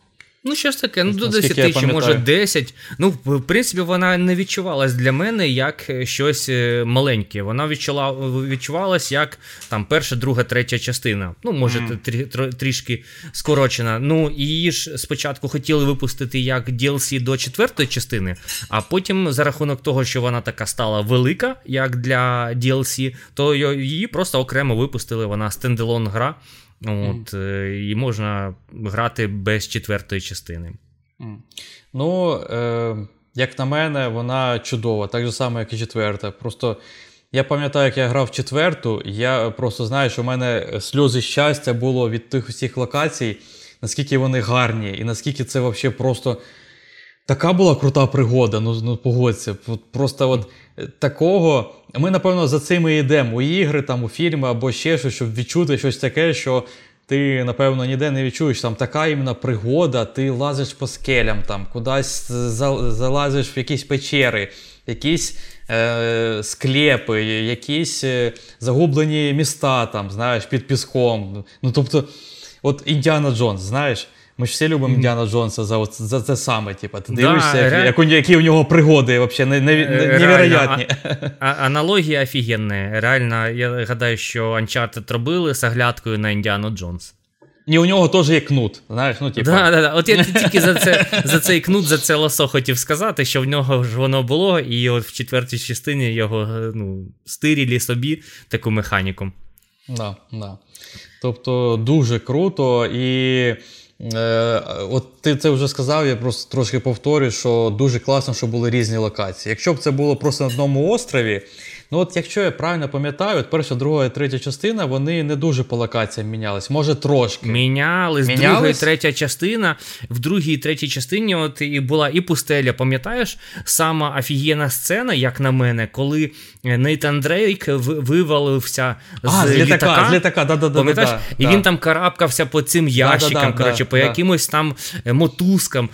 Ну, щось таке, ну до 10 чи може 10. Ну, в принципі, вона не відчувалась для мене як е, щось е, маленьке. Вона відчула, відчувалась як там перша, друга, третя частина. Ну, може, mm. трі, трі, трішки скорочена. Ну, її ж спочатку хотіли випустити як DLC до четвертої частини, а потім, за рахунок того, що вона така стала велика, як для DLC, то її просто окремо випустили. Вона стенделон гра. От, mm. І можна грати без четвертої частини. Mm. Ну, е, як на мене, вона чудова, так же само, як і четверта. Просто я пам'ятаю, як я грав в четверту, я просто знаю, що в мене сльози щастя було від тих усіх локацій, наскільки вони гарні, і наскільки це взагалі просто. Така була крута пригода, ну ну погодься. Просто от такого. Ми, напевно, за цим і йдемо у ігри, там, у фільми або ще щось, щоб відчути щось таке, що ти, напевно, ніде не відчуєш. Там така іменно пригода, ти лазиш по скелям, там, кудись залазиш в якісь печери, якісь е, склепи, якісь е, загублені міста, там, знаєш, під піском. Ну, тобто, от Індіана Джонс, знаєш. Ми ж всі любимо Індіана Джонса за от, за це саме. Типу. Ти дивишся, да, як, ре... як, які у нього пригоди взагалі не, не, не, невероятні. А, аналогія офігенна. Реально, я гадаю, що Uncharted робили з оглядкою на Індіану Джонс. І у нього теж є кнут. знаєш, ну типу. Да, да, да. От я тільки за це, за цей кнут, за це лосо хотів сказати, що в нього ж воно було, і от в четвертій частині його ну, стирілі собі таку механіку. Да, да. Тобто дуже круто і. Е, от ти це вже сказав, я просто трошки повторю, що дуже класно, що були різні локації. Якщо б це було просто на одному острові, Ну, от якщо я правильно пам'ятаю, от перша, друга і третя частина, вони не дуже по локаціям мінялись. Може, трошки. Мінялись. Мінялись? Друга і третя частина. В другій і третій частині от і була і пустеля. Пам'ятаєш, сама офігенна сцена, як на мене, коли Нейтан Дрейк вивалився з, а, з літака. літака. З літака, да, да, Пам'ятаєш? Да, і він там карабкався по цим ящикам, коротше, по якимось там е, мотузкам.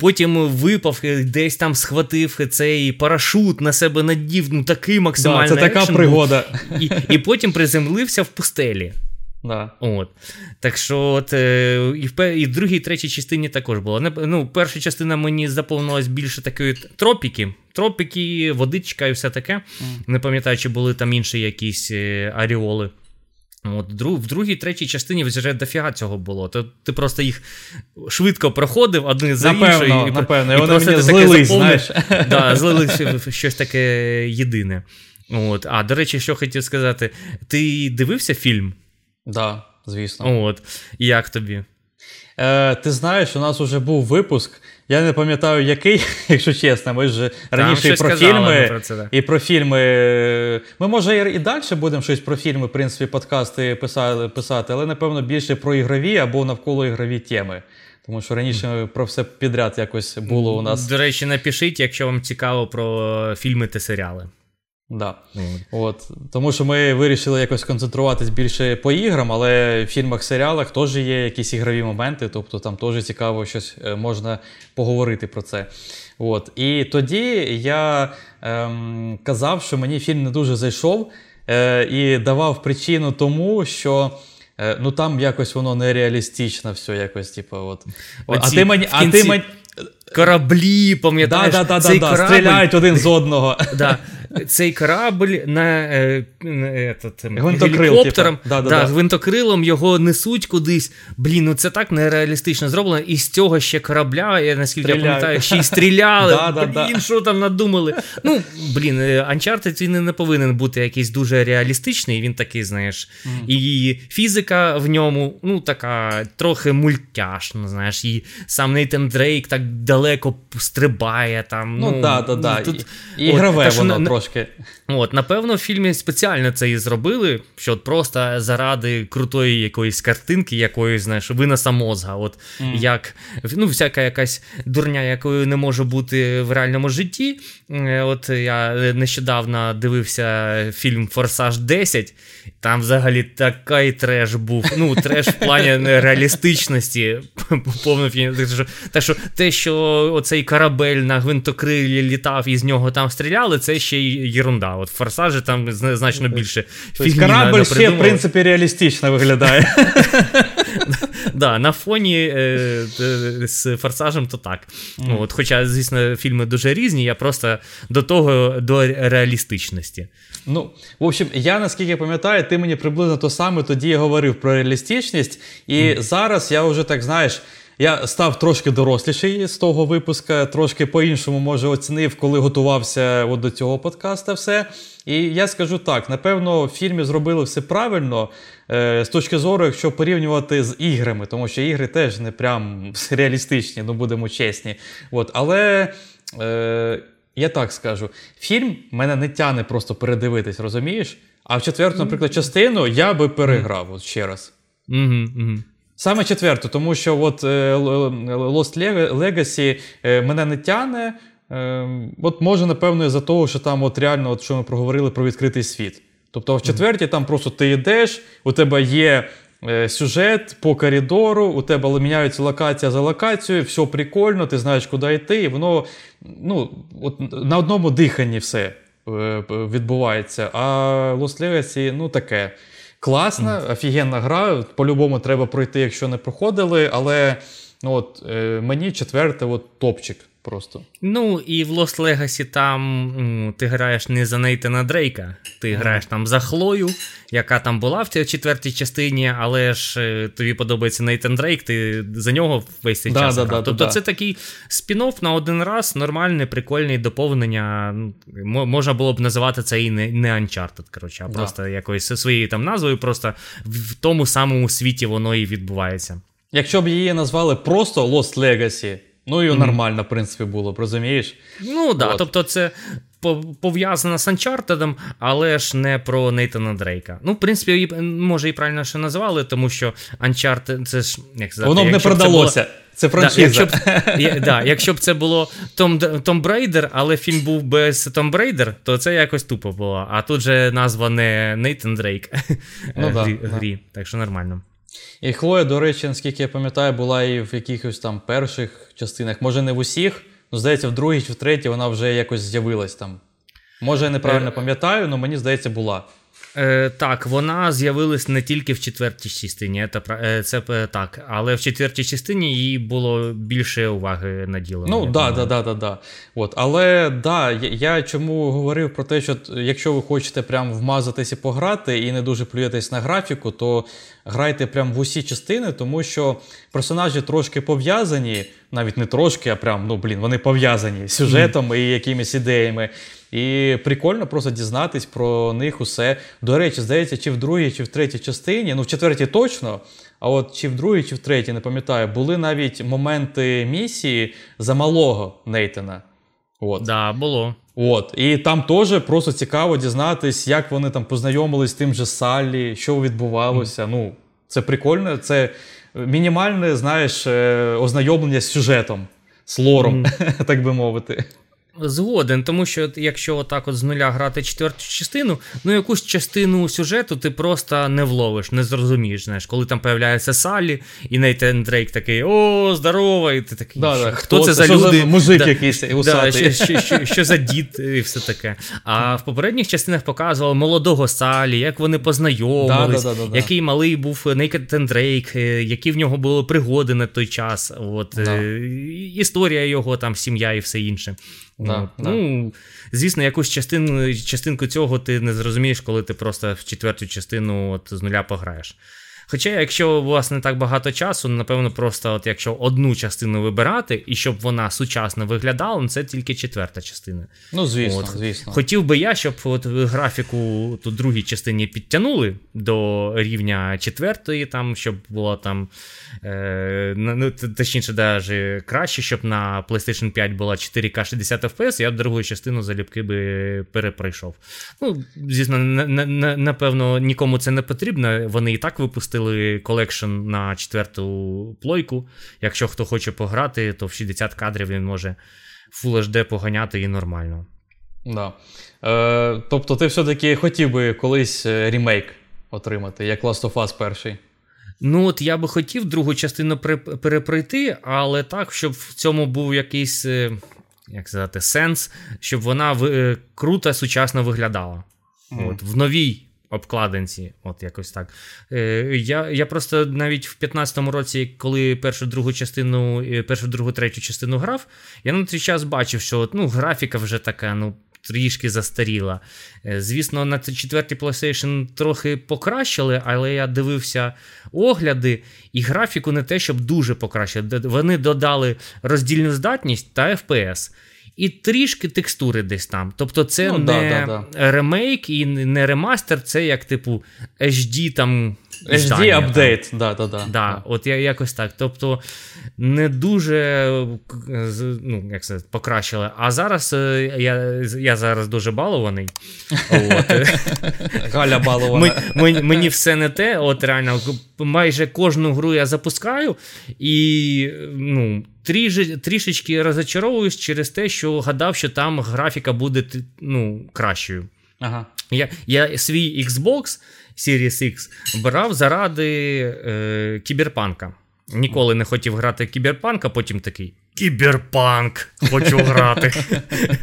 Потім випав, е, десь там схватив цей парашут на себе надів. Ну такий максимально це така пригода. І і потім приземлився в пустелі. Да. От. Так що от, е, і в і в другій, і третій частині також було. Ну, Перша частина мені заповнилась більше такої тропіки. Тропіки, водичка і все таке. Mm. Не пам'ятаю, чи були там інші якісь е, аріоли. От, В другій, третій частині вже дофіга цього було. То ти просто їх швидко проходив один за іншою. І, напевно, і, і вони мені злились, знаєш. Да, злились щось таке єдине. От. А до речі, що хотів сказати, ти дивився фільм? Так, да, звісно. От. Як тобі? Е, Ти знаєш, у нас вже був випуск. Я не пам'ятаю, який, якщо чесно. Ми ж раніше і про фільми. Про це, да. І про фільми. Ми, може, і далі будемо щось про фільми, в принципі, подкасти писати, писати, але, напевно, більше про ігрові або навколо ігрові теми. Тому що раніше про все підряд якось було у нас. До речі, напишіть, якщо вам цікаво про фільми та серіали. Да. Mm. От. Тому що ми вирішили якось концентруватись більше по іграм, але в фільмах, серіалах теж є якісь ігрові моменти, тобто там теж цікаво щось е, можна поговорити про це. От. І тоді я ем, казав, що мені фільм не дуже зайшов е, і давав причину тому, що. Е, ну там якось воно нереалістично, все якось, типу, от. Оці, а ти мені, а ти мені, Кораблі, пам'ятаєш? Да, да, да, цей да, корабль... Стріляють один з одного. Да. цей корабль на е, этот, гелікоптером, да, да, да, гвинтокрилом його несуть кудись. Блін, ну це так нереалістично зроблено. І з цього ще корабля, я наскільки я пам'ятаю, ще й стріляли. Блін, що там надумали. Ну, блін, Uncharted він не повинен бути якийсь дуже реалістичний, він такий, знаєш. І фізика в ньому, ну, така трохи мультяшна, знаєш, і сам Нейтан Дрейк так далеко стрибає там. Ну, так, так, так. І ігрове воно трошки. От, Напевно, в фільмі спеціально це і зробили, що от просто заради крутої якоїсь картинки, якоїсь, знаєш, виноса мозга. От mm. як ну, всяка якась дурня, якою не може бути в реальному житті. От я нещодавно дивився фільм Форсаж 10, там взагалі такий треш був. Ну, треш в плані реалістичності. Так що те, що оцей корабель на гвинтокрилі літав і з нього там стріляли, це ще й єрунда. От форсажі там значно більше фігні Корабль ще, в принципі, реалістично виглядає. Да, На фоні е, з форсажем то так. От, Хоча, звісно, фільми дуже різні, я просто до того до реалістичності. Ну, в общем, я наскільки пам'ятаю, ти мені приблизно то саме тоді говорив про реалістичність, і mm. зараз я вже так знаєш. Я став трошки доросліший з того випуска, трошки по-іншому, може, оцінив, коли готувався от до цього подкаста. все. І я скажу так: напевно, в фільмі зробили все правильно е, з точки зору, якщо порівнювати з іграми, тому що ігри теж не прям реалістичні, ну будемо чесні. От, Але. Е, я так скажу, фільм мене не тяне просто передивитись, розумієш? А в четверту, наприклад, частину я би переграв от ще раз. Саме четверту, тому що от е, Lost Legacy е, мене не тяне. Е, от може, напевно, із-за того, що там от реально, от що ми проговорили про відкритий світ. Тобто в четвертій там просто ти йдеш, у тебе є сюжет по коридору, у тебе міняється локація за локацією, все прикольно, ти знаєш, куди йти, і воно ну, от на одному диханні все відбувається. А Lost Legacy, ну таке. Класна, офігенна гра. По-любому треба пройти, якщо не проходили, але ну, от, е, мені четверте от, топчик просто. Ну, і в Lost Legacy там ти граєш не за Нейтана Дрейка, ти mm. граєш там за Хлою, яка там була в цій четвертій частині, але ж е, тобі подобається Нейтан Дрейк, ти за нього весь цей да, час. Да, грав. Да, тобто це такий спін-офф на один раз, нормальне, прикольне доповнення. Ну, можна було б називати це і не не Uncharted, коротше, а просто якоюсь своєю там назвою, просто в тому самому світі воно і відбувається. Якщо б її назвали просто Lost Legacy, Ну і mm-hmm. нормально, в принципі, було розумієш? Ну так, да, тобто це пов'язано з Uncharted, але ж не про Нейтана Дрейка. Ну, в принципі, може і правильно ще назвали, тому що Uncharted, це ж як сказати, воно б не продалося. Це, було... це франшиза. Да, якщо б да, якщо б це було Tomb Tomb Raider, але фільм був без Tomb Raider, то це якось тупо було. А тут же назва не Нейтан Дрейк ну, да, грі, так що нормально. І Хлоя, до речі, наскільки я пам'ятаю, була і в якихось там перших частинах. Може, не в усіх, ну здається, в другій чи в третій вона вже якось з'явилась там. Може, я неправильно е, пам'ятаю, але мені здається, була. Е, Так, вона з'явилась не тільки в четвертій частині, це е, це так, але в четвертій частині їй було більше уваги наділено. Ну так, да, да, да, От, Але да, я, я чому говорив про те, що якщо ви хочете прям вмазатись і пограти, і не дуже плюєтесь на графіку, то грайте прям в усі частини, тому що персонажі трошки пов'язані, навіть не трошки, а прям ну блін, вони пов'язані сюжетом mm. і якимись ідеями. І прикольно просто дізнатись про них усе. До речі, здається, чи в другій, чи в третій частині, ну в четвертій точно. А от чи в другій, чи в третій, не пам'ятаю, були навіть моменти місії за малого Нейтана. От. Да, було. От. І там теж просто цікаво дізнатись, як вони там познайомились з тим же Саллі, що відбувалося. Mm. Ну, Це прикольно, це мінімальне, знаєш, е, ознайомлення з сюжетом, з лором, mm. так би мовити. Згоден, тому що якщо отак от з нуля грати четверту частину, ну якусь частину сюжету ти просто не вловиш, не зрозумієш. Знаєш, коли там появляється Салі, і Нейтан Дрейк такий о, здорово! І ти такий, да, що, хто, хто це за що люди? За мужик да, якийсь да, що, що, що, що за дід і все таке. А в попередніх частинах показували молодого Салі, як вони познайомились, да, який малий був Нейтан Дрейк, е, які в нього були пригоди на той час. От, е, Історія його, там, сім'я і все інше. Да, ну, да. Звісно, якусь частину, частинку цього ти не зрозумієш, коли ти просто в четверту частину от з нуля пограєш. Хоча, якщо у вас не так багато часу, напевно, просто от якщо одну частину вибирати, і щоб вона сучасно виглядала, ну це тільки четверта частина. Ну, звісно, от. звісно. Хотів би я, щоб от графіку тут другій частині підтягнули до рівня четвертої, там, щоб було там е, ну, точніше, навіть краще, щоб на PlayStation 5 була 4К 60 FPS, я б другу частину залюбки би перепройшов. Ну, звісно, напевно, нікому це не потрібно. Вони і так випустили випустили колекшн на четверту плойку. Якщо хто хоче пограти, то в 60 кадрів він може Full HD поганяти і нормально. Да. Е, Тобто, ти все-таки хотів би колись е, ремейк отримати, як Last of Us перший. Ну, от я би хотів другу частину перепройти, але так, щоб в цьому був якийсь е, як сказати, сенс, щоб вона в, круто сучасно виглядала. Mm. От, В новій обкладинці, от якось так. Е, Я я просто навіть в 15-му році, коли першу другу частину, е, першу другу третю частину грав, я на той час бачив, що от, ну, графіка вже така, ну. Трішки застаріла. Е, звісно, на четвертій PlayStation трохи покращили, але я дивився огляди, і графіку не те, щоб дуже покращили. Вони додали роздільну здатність та FPS і трішки текстури десь там. Тобто, це ну, не да, да, ремейк і не ремастер, це як типу HD там. HD апдейт, да, да, да. Да, От я якось так. Тобто не дуже ну, як це, покращили. А зараз е, я я зараз дуже балований. От. Галя балована. Мені, мені все не те. От реально, майже кожну гру я запускаю і ну, трішечки розочаровуюсь через те, що гадав, що там графіка буде ну, кращою. Ага. Я я свій Xbox Series X брав заради е, кіберпанка. Ніколи не хотів грати кіберпанк, а потім такий. Кіберпанк, хочу грати.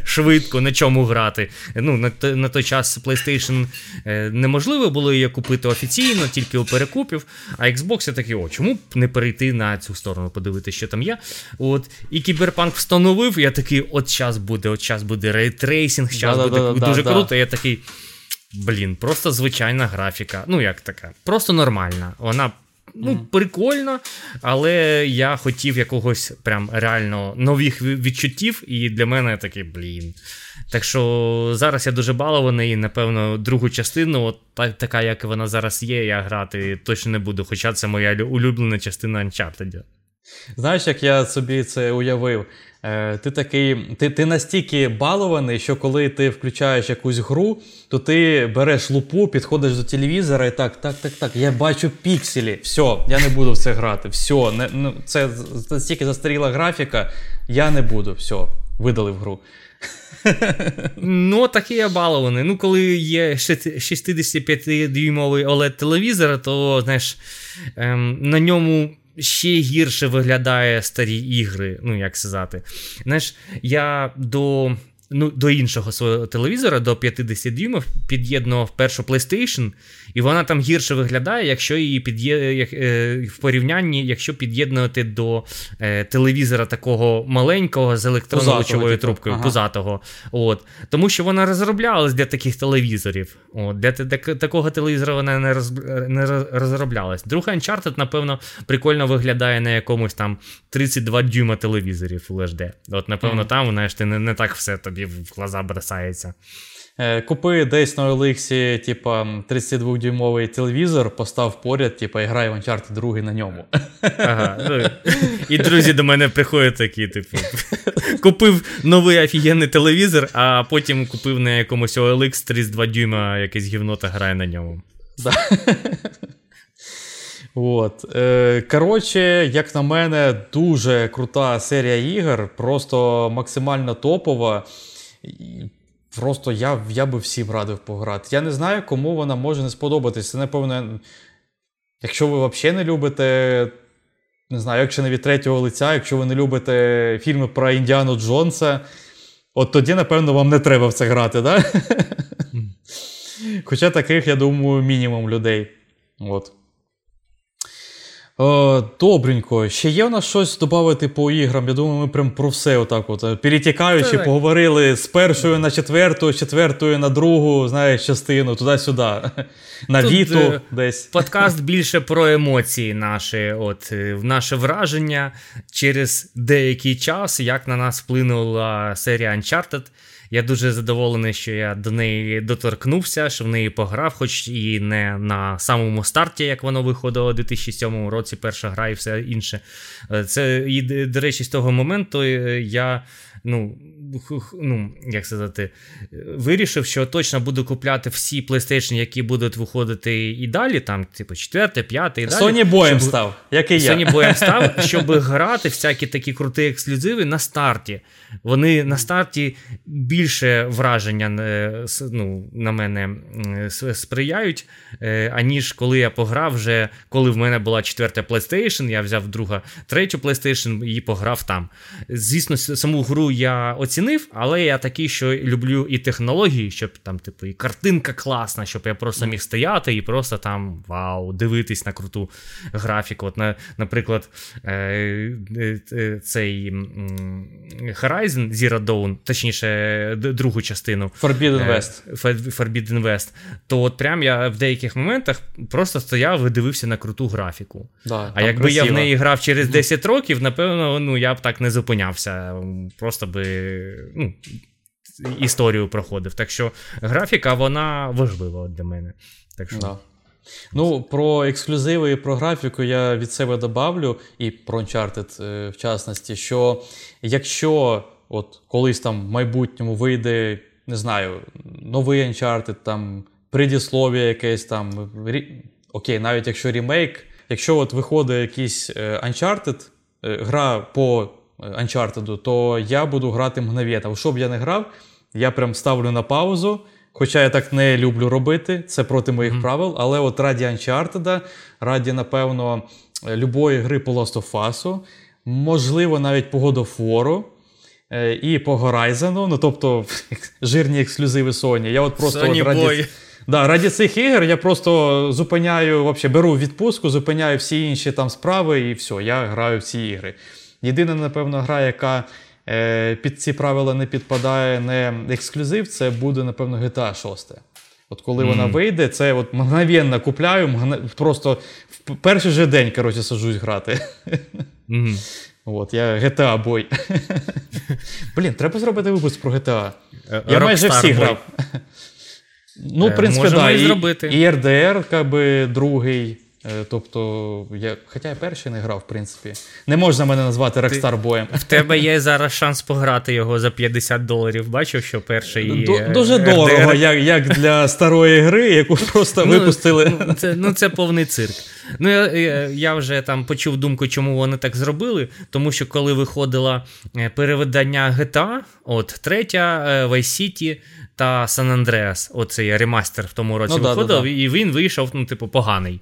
Швидко, на чому грати. Ну, На на той час PlayStation е, неможливо було її купити офіційно, тільки у перекупів. А Xbox я такий, о, чому б не перейти на цю сторону, подивитися, що там є. От, І Кіберпанк встановив, я такий, от час буде, от час буде рейтрейсинг, час буде да, дуже круто. Я такий. Блін, просто звичайна графіка. Ну, як така, просто нормальна. Вона ну, прикольно, але я хотів якогось прям реально нових відчуттів, і для мене такий, блін. Так що зараз я дуже балований, і, напевно, другу частину, от так, така, як вона зараз є, я грати точно не буду. Хоча це моя улюблена частина Uncharted. Знаєш, як я собі це уявив? Е, Ти такий, ти ти настільки балований, що коли ти включаєш якусь гру, то ти береш лупу, підходиш до телевізора і так, так, так, так. Я бачу пікселі. Все, я не буду в це грати. Все, не, ну, це настільки застаріла графіка, я не буду. Все, видалив гру. Ну, такий я балований. Ну, коли є 65-дюймовий oled телевізор, то знаєш, ем, на ньому ще гірше виглядає старі ігри, ну як сказати. Знаєш, я до ну, до іншого свого телевізора, до 50 дюймів, під'єднував першу PlayStation, і вона там гірше виглядає, якщо її під'є... як, е, в порівнянні, якщо під'єднувати до е, телевізора такого маленького з електронно-лучовою типу. трубкою, ага. пузатого. От. Тому що вона розроблялась для таких телевізорів. От. Для, для такого телевізора вона не, роз... не розроблялась. Друга Uncharted, напевно, прикольно виглядає на якомусь там 32 дюйма телевізорів Full HD. От, напевно, mm. там, знаєш, ти не, не так все тобі в глаза бросається. Е, купи десь на OLX, типа 32-дюймовий телевізор, постав поряд, типа, і грай в Uncharted 2 на ньому. Ага. Ну, і друзі до мене приходять такі, типу, купив новий офігенний телевізор, а потім купив на якомусь OLX 32 дюйма якесь гівно та грає на ньому. Да. От. Е, Коротше, як на мене, дуже крута серія ігор, просто максимально топова. Просто я я би всім радив пограти. Я не знаю, кому вона може не сподобатись. Це, напевно, якщо ви взагалі не любите, не знаю, якщо не від третього лиця, якщо ви не любите фільми про Індіану Джонса, от тоді, напевно, вам не треба в це грати, да? Хоча таких, я думаю, мінімум людей. От. О, Добренько, ще є у нас щось додати по іграм. Я думаю, ми прям про все отак от. е, Перетікаючи, поговорили з першої на четверту, з четвертої на другу, знаєш, частину, туди-сюди. На Тут, віту е, десь. Подкаст більше про емоції наші, от е, в наше враження через деякий час, як на нас вплинула серія Uncharted. Я дуже задоволений, що я до неї доторкнувся, що в неї пограв, хоч і не на самому старті, як воно виходило у 2007 році, перша гра і все інше. Е, Це і, до речі, з того моменту е, я. Ну, ну, як сказати, вирішив, що точно буду купляти всі PlayStation, які будуть виходити і далі, там, типу, 4, 5 і далі. Соні боєм щоб- став, як і я. Sony боєм став, щоб грати всякі такі круті ексклюзиви на старті. Вони на старті більше враження е, ну, на мене сприяють, е, аніж коли я пограв вже, коли в мене була четверта PlayStation, я взяв друга, третю PlayStation і пограв там. Звісно, саму гру я оцінив, але я такий, що люблю і технології, щоб там, типу, і картинка класна, щоб я просто міг стояти і просто там вау, дивитись на круту графіку. От, на, наприклад, е, е, е, цей Horizon Zero Dawn, точніше, другу частину. Forbidden е, West. Forbidden West, то от прям я в деяких моментах просто стояв і дивився на круту графіку. Да, А якби я в неї грав через 10 років, напевно, ну я б так не зупинявся. Просто би ну, історію проходив. Так що графіка, вона важлива для мене. Так що, Да. Ну, про ексклюзиви і про графіку я від себе добавлю, і про Uncharted е, в частності, що якщо от колись там в майбутньому вийде, не знаю, новий Uncharted, там предіслов'я якесь там, рі... окей, навіть якщо ремейк, якщо от виходить якийсь е, Uncharted, е, гра по Uncharted, то я буду грати мгновенно. Що б я не грав, я прям ставлю на паузу. Хоча я так не люблю робити, це проти моїх правил, але от раді Uncharted, раді, напевно, е, любої гри по Last of Us, можливо, навіть по God of War, е, і по Horizon, ну тобто жирні ексклюзиви Sony. Я от просто Sony от раді, boy. Да, раді цих ігор я просто зупиняю, вообще, беру відпустку, зупиняю всі інші там справи, і все, я граю в ці ігри. Єдина, напевно, гра, яка е, під ці правила не підпадає, не ексклюзив, це буде, напевно, GTA 6. От коли вона вийде, це от мгновенно купляю, мгно- просто в перший же день, коротше, саджусь грати. Мгм. От, я GTA бой. Блін, треба зробити випуск про GTA. Е, Я майже всі грав. Ну, Е, в принципі, можемо да, і. RDR, как другий. Е, Тобто, я, хоча я перший не грав, в принципі. Не можна мене назвати Rockstar боєм. В тебе є зараз шанс пограти його за 50 доларів. Бачив, що перший. Ду- е, Дуже RDR. дорого, як, як для старої гри, яку просто випустили. Ну, це, ну, це повний цирк. Ну, я, я, вже там почув думку, чому вони так зробили. Тому що коли виходило е, перевидання GTA, от третя е, Vice City та San Andreas, оцей ремастер в тому році Ну, да, виходив, да, да. і він вийшов, ну, типу, поганий.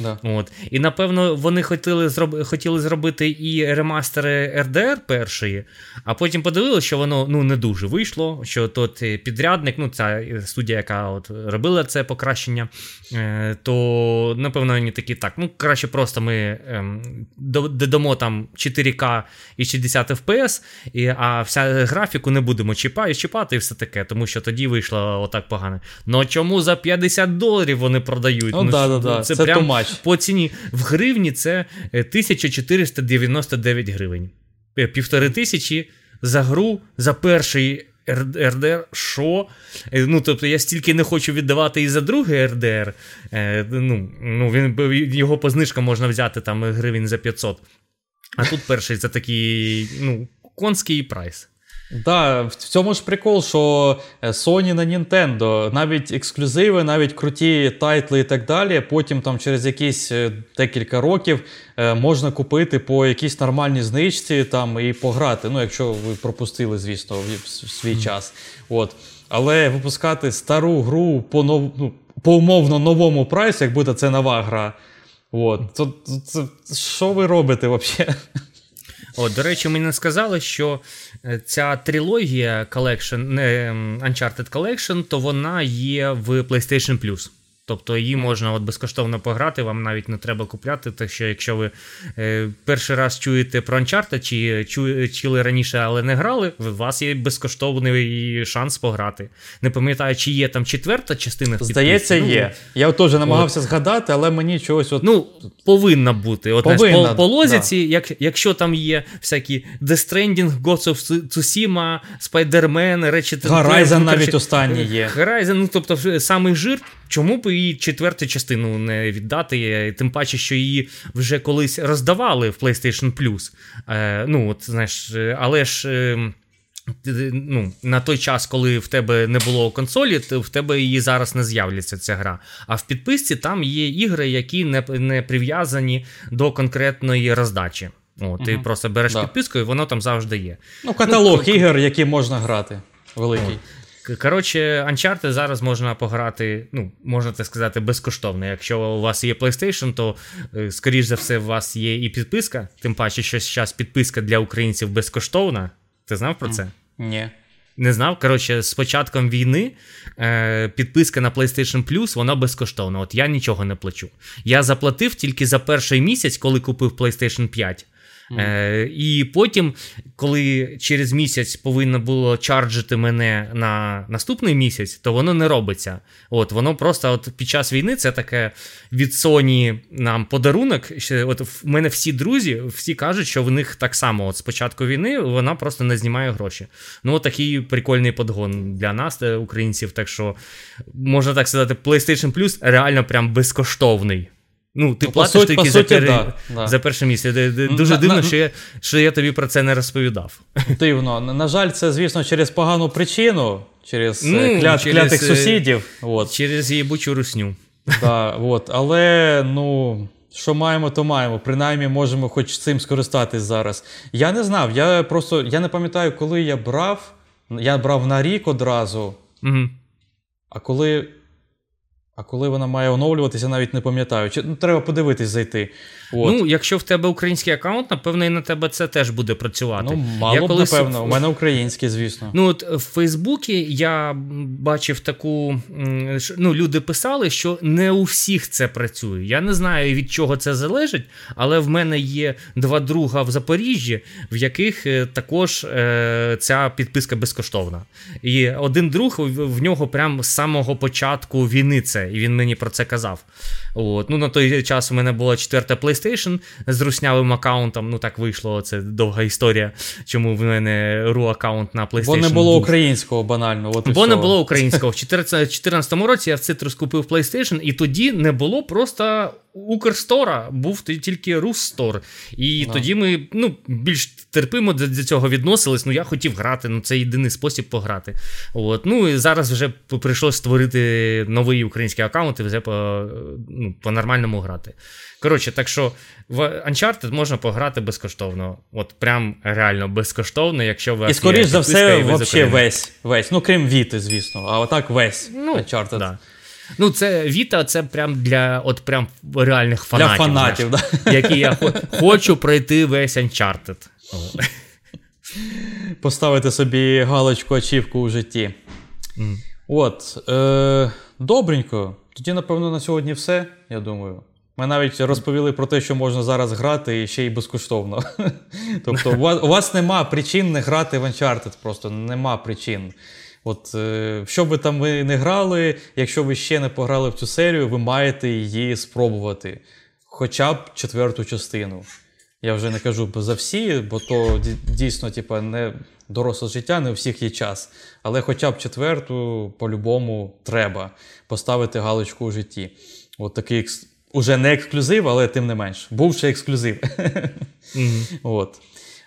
Да. От. І напевно вони хотіли, зроб... хотіли зробити і ремастери RDR першої, а потім подивилися, що воно ну, не дуже вийшло. Що тот е, підрядник, ну ця студія, яка от робила це покращення, е, то напевно вони такі так. Ну, краще просто ми ем, додамо там 4К і 60 FPS, і, а вся графіку не будемо чіпати, чіпати і все таке, тому що тоді вийшло отак погано. Ну чому за 50 доларів вони продають? Ну, да, що- да, да. Це, Це прям. По ціні в гривні це е, 1499 гривень. Е, Півтори тисячі за гру за перший РДР. Що? Е, Ну, тобто я стільки не хочу віддавати і за другий РДР. Е, ну, ну, він, його по знижкам можна взяти там гривень за 500. А тут перший за такий, ну, конський прайс. Да, в цьому ж прикол, що е, Sony на Nintendo, навіть ексклюзиви, навіть круті тайтли і так далі, потім там через якісь е, декілька років е, можна купити по якійсь нормальній знижці там і пограти. Ну, якщо ви пропустили, звісно, в свій час. От. Але випускати стару гру по нов... ну, по умовно новому прайсу, як буде це нова гра. От. То, це, що ви робите взагалі? От, до речі, мені сказали, що е, ця трилогія Collection, не Uncharted Collection, то вона є в PlayStation Plus. Тобто її можна от безкоштовно пограти, вам навіть не треба купляти. Так що, якщо ви е, перший раз чуєте про Uncharted, чи чу, чули раніше, але не грали, у вас є безкоштовний шанс пограти. Не пам'ятаю, чи є там четверта частина. Здається, підписці. є. Я теж намагався згадати, але мені чогось от. Ну, повинна бути. От, Повинна, знаєш, по, по лозіці, да. як, якщо там є всякі Death Stranding, Ghost of Tsushima, Spider-Man, Clank, Horizon ну, навіть останній є. Horizon, ну тобто самий жир, чому б її четверту частину не віддати? Тим паче, що її вже колись роздавали в PlayStation Plus. Е, ну, от, знаєш, але ж. е, Ну, на той час, коли в тебе не було консолі, то в тебе її зараз не з'являться ця гра. А в підписці там є ігри, які не, не прив'язані до конкретної роздачі. О, ти Мгм. просто береш Да. підписку, і воно там завжди є. Ну, каталог Ну, ігор, які можна грати. Великий. К- Коротше, Uncharted зараз можна пограти, ну, можна так сказати, безкоштовно. Якщо у вас є PlayStation, то, е, скоріш за все, у вас є і підписка. Тим паче, що зараз підписка для українців безкоштовна. Ти знав про це? Ні. Не знав. Коротше, з початком війни е, підписка на PlayStation Plus, вона безкоштовна. От я нічого не плачу. Я заплатив тільки за перший місяць, коли купив PlayStation 5. Е, і потім, коли через місяць повинно було чарджити мене на наступний місяць, то воно не робиться. От воно просто от під час війни це таке від Sony нам подарунок. От в мене всі друзі, всі кажуть, що в них так само. От з початку війни вона просто не знімає гроші. Ну, от такий прикольний подгон для нас, е, українців. Так що можна так сказати, PlayStation Plus реально прям безкоштовний. Ну, ти Ну, по платиш суті- тільки по за, суті, пере- да, да. за перше місце. Де- Дуже На- дивно, на- що я, що я тобі про це не розповідав. Дивно. На жаль, це, звісно, через погану причину, через, Ну, ну, клят, через, клятих е, сусідів. От. Через їбучу русню. Да, от. Але ну, що маємо, то маємо. Принаймні можемо хоч цим скористатись зараз. Я не знав, я просто я не пам'ятаю, коли я брав. Я брав на рік одразу, Угу. а коли. А коли вона має оновлюватися, навіть не пам'ятаю. Чи, ну, треба подивитись зайти. От. Ну, якщо в тебе український аккаунт, напевно, і на тебе це теж буде працювати. Ну, мало Я б, колись- напевно. У мене український, звісно. Ну, от в Фейсбуці я бачив таку. Ну, люди писали, що не у всіх це працює. Я не знаю, від чого це залежить, але в мене є два друга в Запоріжжі, в яких е, також е, ця підписка безкоштовна. І один друг в, нього прям з самого початку війни це, і він мені про це казав. От. Ну, на той час у мене була четверта PlayStation з руснявим аккаунтом. Ну так вийшло. Це довга історія. Чому в мене ру аккаунт на PlayStation Бо не було українського банально. От і Бо не було українського. В 2014 році я в Citrus купив PlayStation, і тоді не було просто Укрстора, був тільки Русстор. І Да. тоді ми ну, більш терпимо до, до цього відносились. Ну, я хотів грати, ну це єдиний спосіб пограти. От. Ну і зараз вже п- прийшлось створити новий український аккаунт і вже по, ну, по-нормальному грати. Коротше, так що в Uncharted можна пограти безкоштовно. От прям реально безкоштовно, якщо ви І скоріш за все, вообще весь. весь. Ну, крім Віти, звісно. А отак весь. Ну, Uncharted. да. Ну, це Віта, це прям для от прям реальних Для фанатів. фанатів, знаєш, да. які я хочу пройти весь Uncharted. Поставити собі галочку ачівку у житті. Мгм. От. Е, добренько. Тоді, напевно, на сьогодні все, я думаю. Ми навіть розповіли про те, що можна зараз грати і ще й безкоштовно. Тобто, у вас, у вас нема причин не грати в Uncharted, просто нема причин. От, е, що би там ви не грали, якщо ви ще не пограли в цю серію, ви маєте її спробувати. Хоча б четверту частину. Я вже не кажу за всі, бо то дійсно, типа, не доросле життя, не у всіх є час. Але хоча б четверту, по-любому, треба поставити галочку у житті. От такий екс... уже не ексклюзив, але тим не менш. Був ще ексклюзив. От.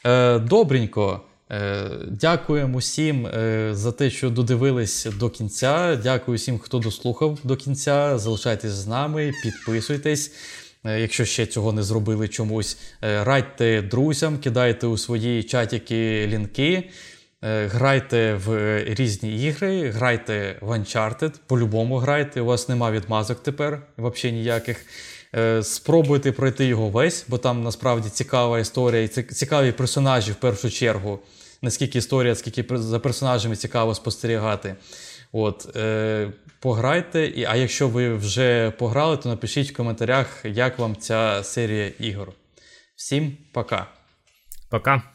Е, добренько. Е, дякуємо всім е, за те, що додивились до кінця. Дякую всім, хто дослухав до кінця. Залишайтесь з нами, підписуйтесь. Е, Якщо ще цього не зробили чомусь, радьте друзям, кидайте у свої чатики лінки, грайте в різні ігри, грайте в Uncharted, по-любому грайте. У вас нема відмазок тепер, взагалі ніяких. Спробуйте пройти його весь, бо там насправді цікава історія і цікаві персонажі в першу чергу. Не скільки історія, скільки за персонажами цікаво спостерігати. От, е, Пограйте, а якщо ви вже пограли, то напишіть в коментарях, як вам ця серія ігор. Всім пока. Пока.